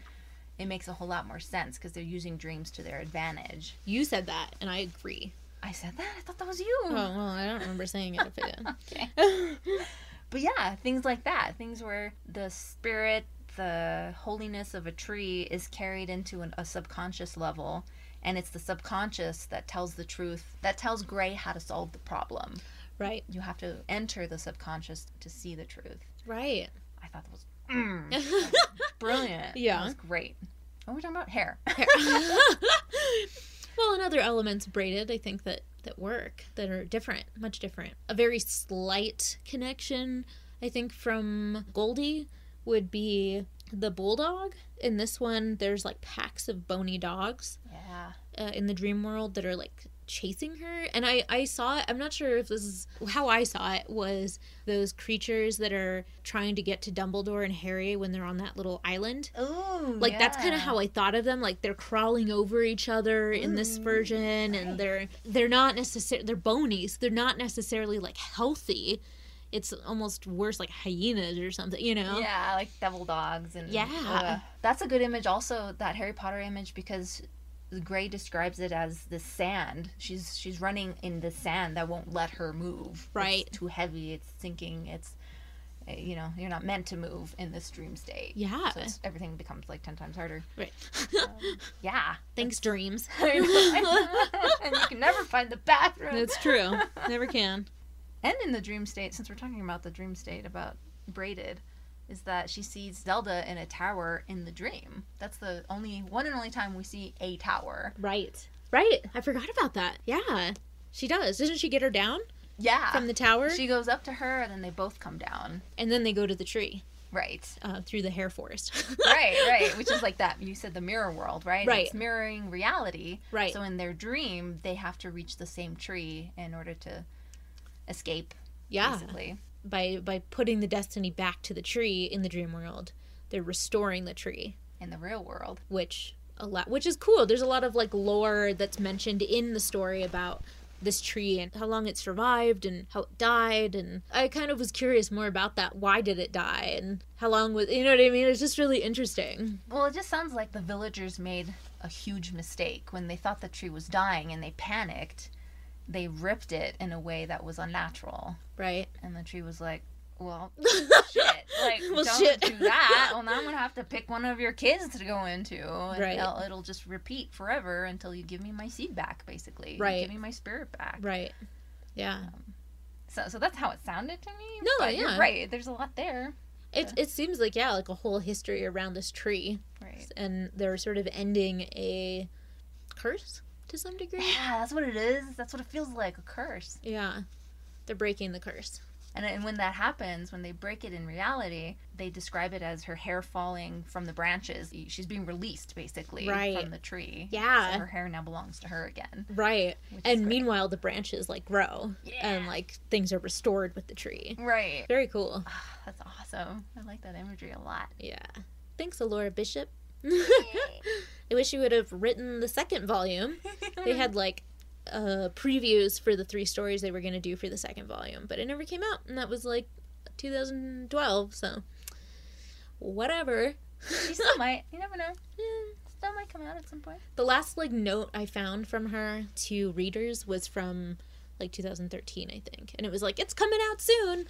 it makes a whole lot more sense because they're using dreams to their advantage. You said that, and I agree. I said that. I thought that was you. Oh well, I don't remember saying it if I did. [laughs] okay. [laughs] but yeah, things like that. Things where the spirit, the holiness of a tree is carried into an, a subconscious level. And it's the subconscious that tells the truth, that tells Gray how to solve the problem. Right, You have to enter the subconscious to see the truth. right. I thought that was mm, [laughs] brilliant. Yeah. That was great. What are we talking about? Hair. [laughs] [laughs] well, and other elements braided, I think that that work that are different, much different. A very slight connection, I think, from Goldie would be the bulldog. In this one, there's like packs of bony dogs. Yeah. Uh, in the dream world that are like chasing her and i i saw it i'm not sure if this is how i saw it was those creatures that are trying to get to dumbledore and harry when they're on that little island. Ooh, like that's kind of how i thought of them like they're crawling over each other in this mm. version and they're they're not necessarily they're bonies they're not necessarily like healthy. It's almost worse like hyenas or something you know? Yeah, like devil dogs and Yeah. Ugh. That's a good image also, that Harry Potter image because Gray describes it as the sand. She's she's running in the sand that won't let her move. Right. It's too heavy, it's sinking, it's uh, you know, you're not meant to move in this dream state. Yeah. So it's, everything becomes like 10 times harder. right [laughs] Yeah. thanks dreams [laughs] [laughs] and you can never find the bathroom. that's true never can And in the dream state, since we're talking about the dream state about braided, is that she sees Zelda in a tower in the dream. That's the only one and only time we see a tower. Right. Right. I forgot about that. Yeah. She does. Doesn't she get her down Yeah. from the tower? She goes up to her and then they both come down. and then they go to the tree Right. uh, through the hair forest. [laughs] right, right. Which is like that. You said the mirror world, right? Right. It's mirroring reality. Right. So in their dream, they have to reach the same tree in order to escape. yeah. Basically. By by putting the destiny back to the tree in the dream world, they're restoring the tree, In the real world. which a lot which is cool. There's a lot of like lore that's mentioned in the story about this tree and how long it survived and how it died and I kind of was curious more about that. Why did it die and how long was you know what I mean? It's just really interesting. Well, it just sounds like the villagers made a huge mistake when they thought the tree was dying and they panicked. They ripped it in a way that was unnatural, Right? and the tree was like, "Well, [laughs] shit, like Well, don't shit. do that. Well, now I'm gonna have to pick one of your kids to go into, and Right. it'll, it'll just repeat forever until you give me my seed back, basically. You Right. give me my spirit back. Right. Yeah. Um, so, so that's how it sounded to me. No, but yeah. you're right. There's a lot there. It it seems like yeah, like a whole history around this tree, Right. and they're sort of ending a curse to some degree. Yeah, that's what it is. That's what it feels like a curse. Yeah, they're breaking the curse. And, and when that happens, when they break it in reality, they describe it as her hair falling from the branches. She's being released, basically, Right. from the tree. Yeah. So her hair now belongs to her again. Right, and meanwhile the branches like grow, and like things are restored with the tree. Right. Very cool. That's awesome. I like that imagery a lot. Yeah. Thanks, Alora Bishop. [laughs] I wish you would have written the second volume. [laughs] They had like uh, previews for the three stories they were going to do for the second volume, but it never came out, and that was like 2012. So, whatever. She [laughs] still might. You never know. Still might come out at some point. The last like note I found from her to readers was from like 2013, I think, and it was like it's coming out soon.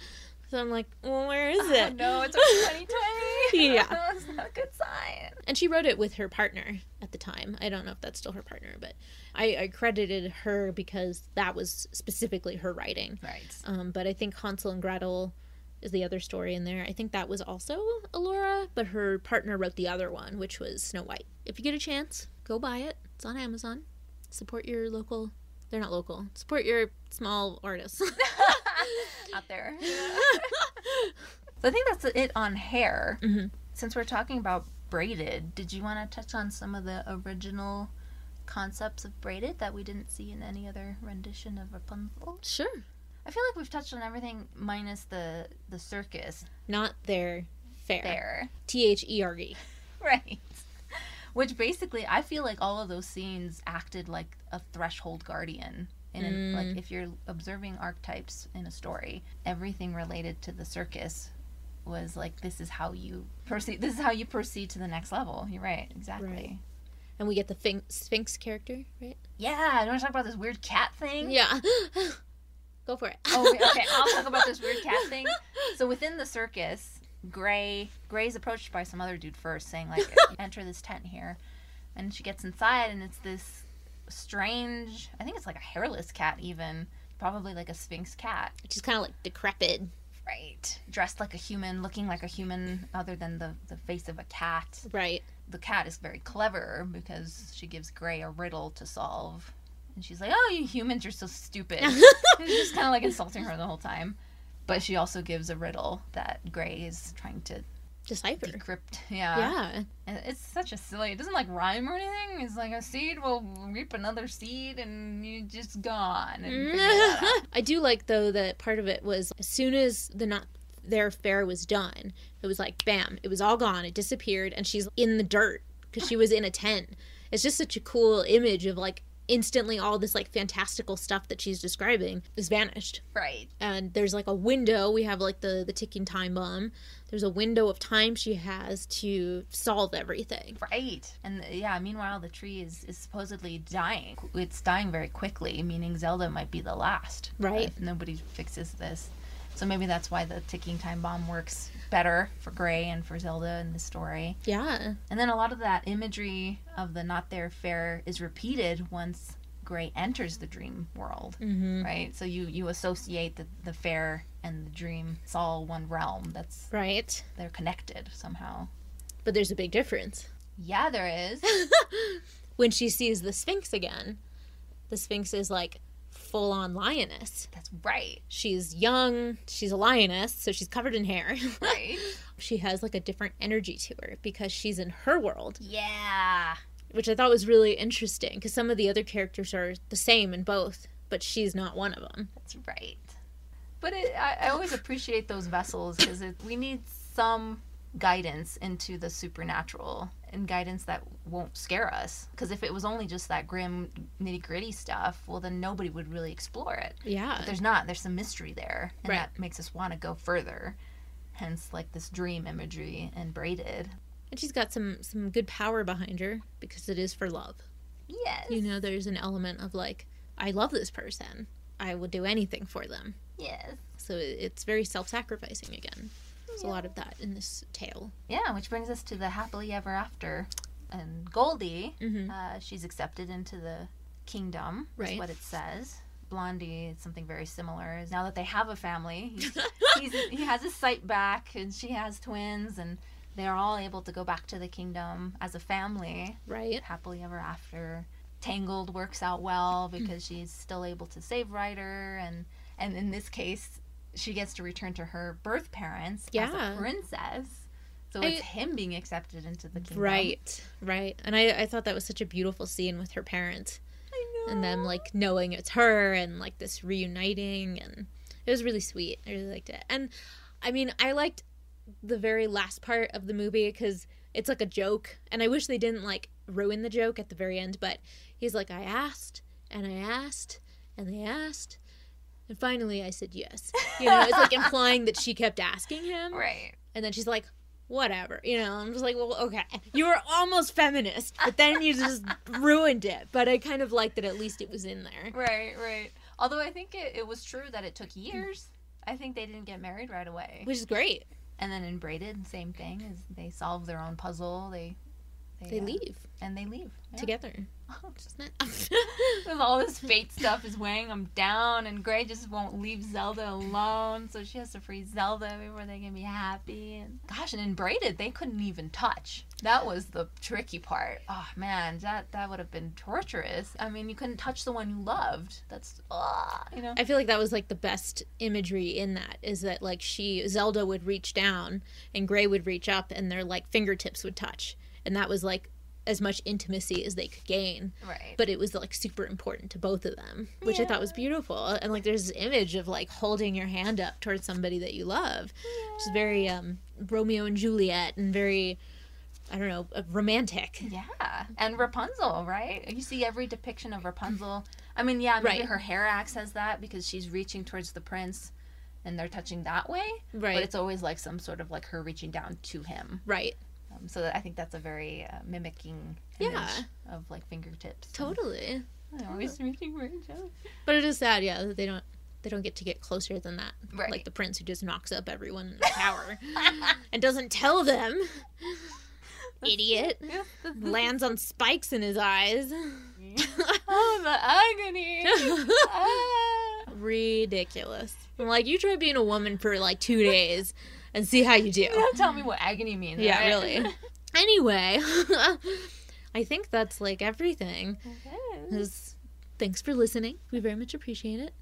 So I'm like, well, where is it? Oh, it? no, it's [laughs] 2020. Yeah. [laughs] That's not a good sign. And she wrote it with her partner at the time. I don't know if that's still her partner, but I, I credited her because that was specifically her writing. Right. Um, but I think Hansel and Gretel is the other story in there. I think that was also Alora, but her partner wrote the other one, which was Snow White. If you get a chance, go buy it. It's on Amazon. Support your local. They're not local. Support your small artists. [laughs] [laughs] Out there. [laughs] so I think that's it on hair. Mm-hmm. Since we're talking about braided, did you want to touch on some of the original concepts of braided that we didn't see in any other rendition of Rapunzel? sure. I feel like we've touched on everything minus the the circus Not their fair. Fair. T H E R E. [laughs] Right. Which basically, I feel like all of those scenes acted like a threshold guardian. In an, Mm. like if you're observing archetypes in a story, everything related to the circus was like this is how you proceed. This is how you proceed to the next level. You're right, exactly. Right. And we get the Sphinx character, right? Yeah, you want to talk about this weird cat thing? Yeah. [laughs] Go for it. Oh, okay, okay. [laughs] I'll talk about this weird cat thing. So within the circus, Gray Gray's approached by some other dude first, saying like, [laughs] "Enter this tent here," and she gets inside, and it's this strange. I think it's like a hairless cat, even probably like a sphynx cat. She's kind of like decrepit. Right. Dressed like a human, looking like a human, other than the the face of a cat. Right. the cat is very clever because she gives Gray a riddle to solve. And she's like, "Oh, you humans are so stupid." [laughs] She's just kind of like insulting her the whole time. But she also gives a riddle that Gray is trying to decipher. Decrypt. Yeah. Yeah. It's such a silly. It doesn't like rhyme or anything. It's like a seed will reap another seed, and you just gone. And figure that out. [laughs] I do like though that part of it was as soon as the not their fair was done, it was like bam, it was all gone, it disappeared, and she's in the dirt because she was in a tent. It's just such a cool image of like instantly all this like fantastical stuff that she's describing is vanished. Right. And there's like a window. We have like the the ticking time bomb. There's a window of time she has to solve everything. Right. And yeah, meanwhile the tree is, is supposedly dying. It's dying very quickly, meaning Zelda might be the last. Right. If nobody fixes this. So maybe that's why the ticking time bomb works better for Gray and for Zelda in the story. Yeah. And then a lot of that imagery of the not there fair is repeated once Gray enters the dream world, Mhm. right? So you you associate the the fair and the dream. It's all one realm. That's right. They're connected somehow. But there's a big difference. Yeah, there is. [laughs] when she sees the Sphinx again, the Sphinx is like full on lioness. That's right. She's young, she's a lioness, so she's covered in hair. Right. [laughs] she has like a different energy to her because she's in her world. Yeah. Which I thought was really interesting because some of the other characters are the same in both, but she's not one of them. That's right. But it, I, I always appreciate those vessels because we need some guidance into the supernatural and guidance that won't scare us. Because if it was only just that grim nitty gritty stuff, well, then nobody would really explore it. Yeah. But there's not. There's some mystery there, and Right. that makes us want to go further. Hence, like this dream imagery and braided. And she's got some some good power behind her because it is for love. Yes. You know, there's an element of like, I love this person. I would do anything for them. Yes. So it's very self-sacrificing again. There's a lot of that in this tale. Yeah, which brings us to the happily ever after. And Goldie, Mhm. uh, she's accepted into the kingdom, Right. is what it says. Blondie, it's something very similar. Now that they have a family, he's, [laughs] he's, he has his sight back, and she has twins, and they're all able to go back to the kingdom as a family. Right. Happily ever after. Tangled works out well because she's still able to save Rider, and and in this case, she gets to return to her birth parents as Yeah. a princess. So I- it's him being accepted into the kingdom. Right, right. And I, I thought that was such a beautiful scene with her parents. And them like knowing it's her and like this reuniting and it was really sweet. I really liked it. And I mean, I liked the very last part of the movie because it's like a joke and I wish they didn't like ruin the joke at the very end, but he's like, I asked and I asked and they asked and finally I said yes. You know, it's like implying that she kept asking him. Right. And then she's like, whatever. You know, I'm just like, well, okay. You were almost feminist, but then you just [laughs] ruined it. But I kind of like that at least it was in there. Right, right. Although I think it, it was true that it took years. I think they didn't get married right away. Which is great. And then in Braided, same thing. Is they solve their own puzzle. They They uh, leave and they leave yeah. together. [laughs] [laughs] [laughs] With all this fate stuff is weighing them down, and Gray just won't leave Zelda alone, so she has to free Zelda before they can be happy. And gosh, and in Braided, they couldn't even touch. That was the tricky part. Oh man, that that would have been torturous. I mean, you couldn't touch the one you loved. That's ah, you know. I feel like that was like the best imagery in that is that like she Zelda would reach down and Gray would reach up and their like fingertips would touch. And that was like as much intimacy as they could gain. Right. But it was like super important to both of them, which I thought was beautiful. And like there's this image of like holding your hand up towards somebody that you love, which is very um Romeo and Juliet and very I don't know, uh, romantic. Yeah, and Rapunzel, right? You see every depiction of Rapunzel. I mean, yeah, maybe Right. her hair acts as that because she's reaching towards the prince, and they're touching that way. Right. But it's always like some sort of like her reaching down to him. Right. Um, so that, I think that's a very uh, mimicking image Yeah. of like fingertips. Totally. Always for each other. But it is sad, yeah, that they don't they don't get to get closer than that. Right. Like the prince who just knocks up everyone in the tower [laughs] and doesn't tell them. Idiot. [laughs] Lands on spikes in his eyes. [laughs] oh, the agony. Ah. Ridiculous. I'm like, you try being a woman for like two days and see how you do. Don't tell me what agony means. Yeah, right? really. [laughs] Anyway, [laughs] I think that's like everything. Is- Thanks for listening. We very much appreciate it.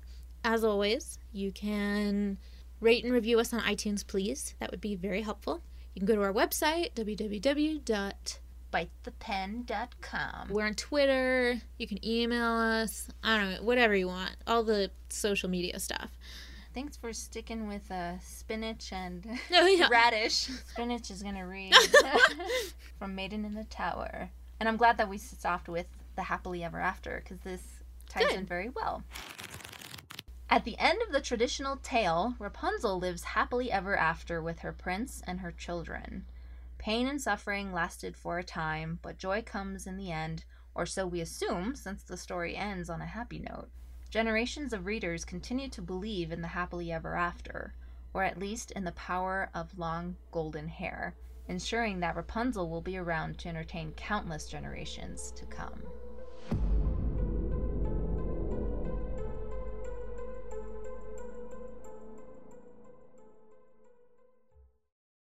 As always, you can rate and review us on iTunes, please. That would be very helpful. You can go to our website, www. Bitethepen.com. We're on Twitter. You can email us. I don't know, whatever you want. All the social media stuff. Thanks for sticking with uh, spinach and [laughs] Oh, yeah. radish. Spinach is gonna read [laughs] from Maiden in the Tower, and I'm glad that we stopped with the happily ever after because this ties Good. in very well. At the end of the traditional tale, Rapunzel lives happily ever after with her prince and her children. Pain and suffering lasted for a time, but joy comes in the end, or so we assume, since the story ends on a happy note. Generations of readers continue to believe in the happily ever after, or at least in the power of long golden hair, ensuring that Rapunzel will be around to entertain countless generations to come.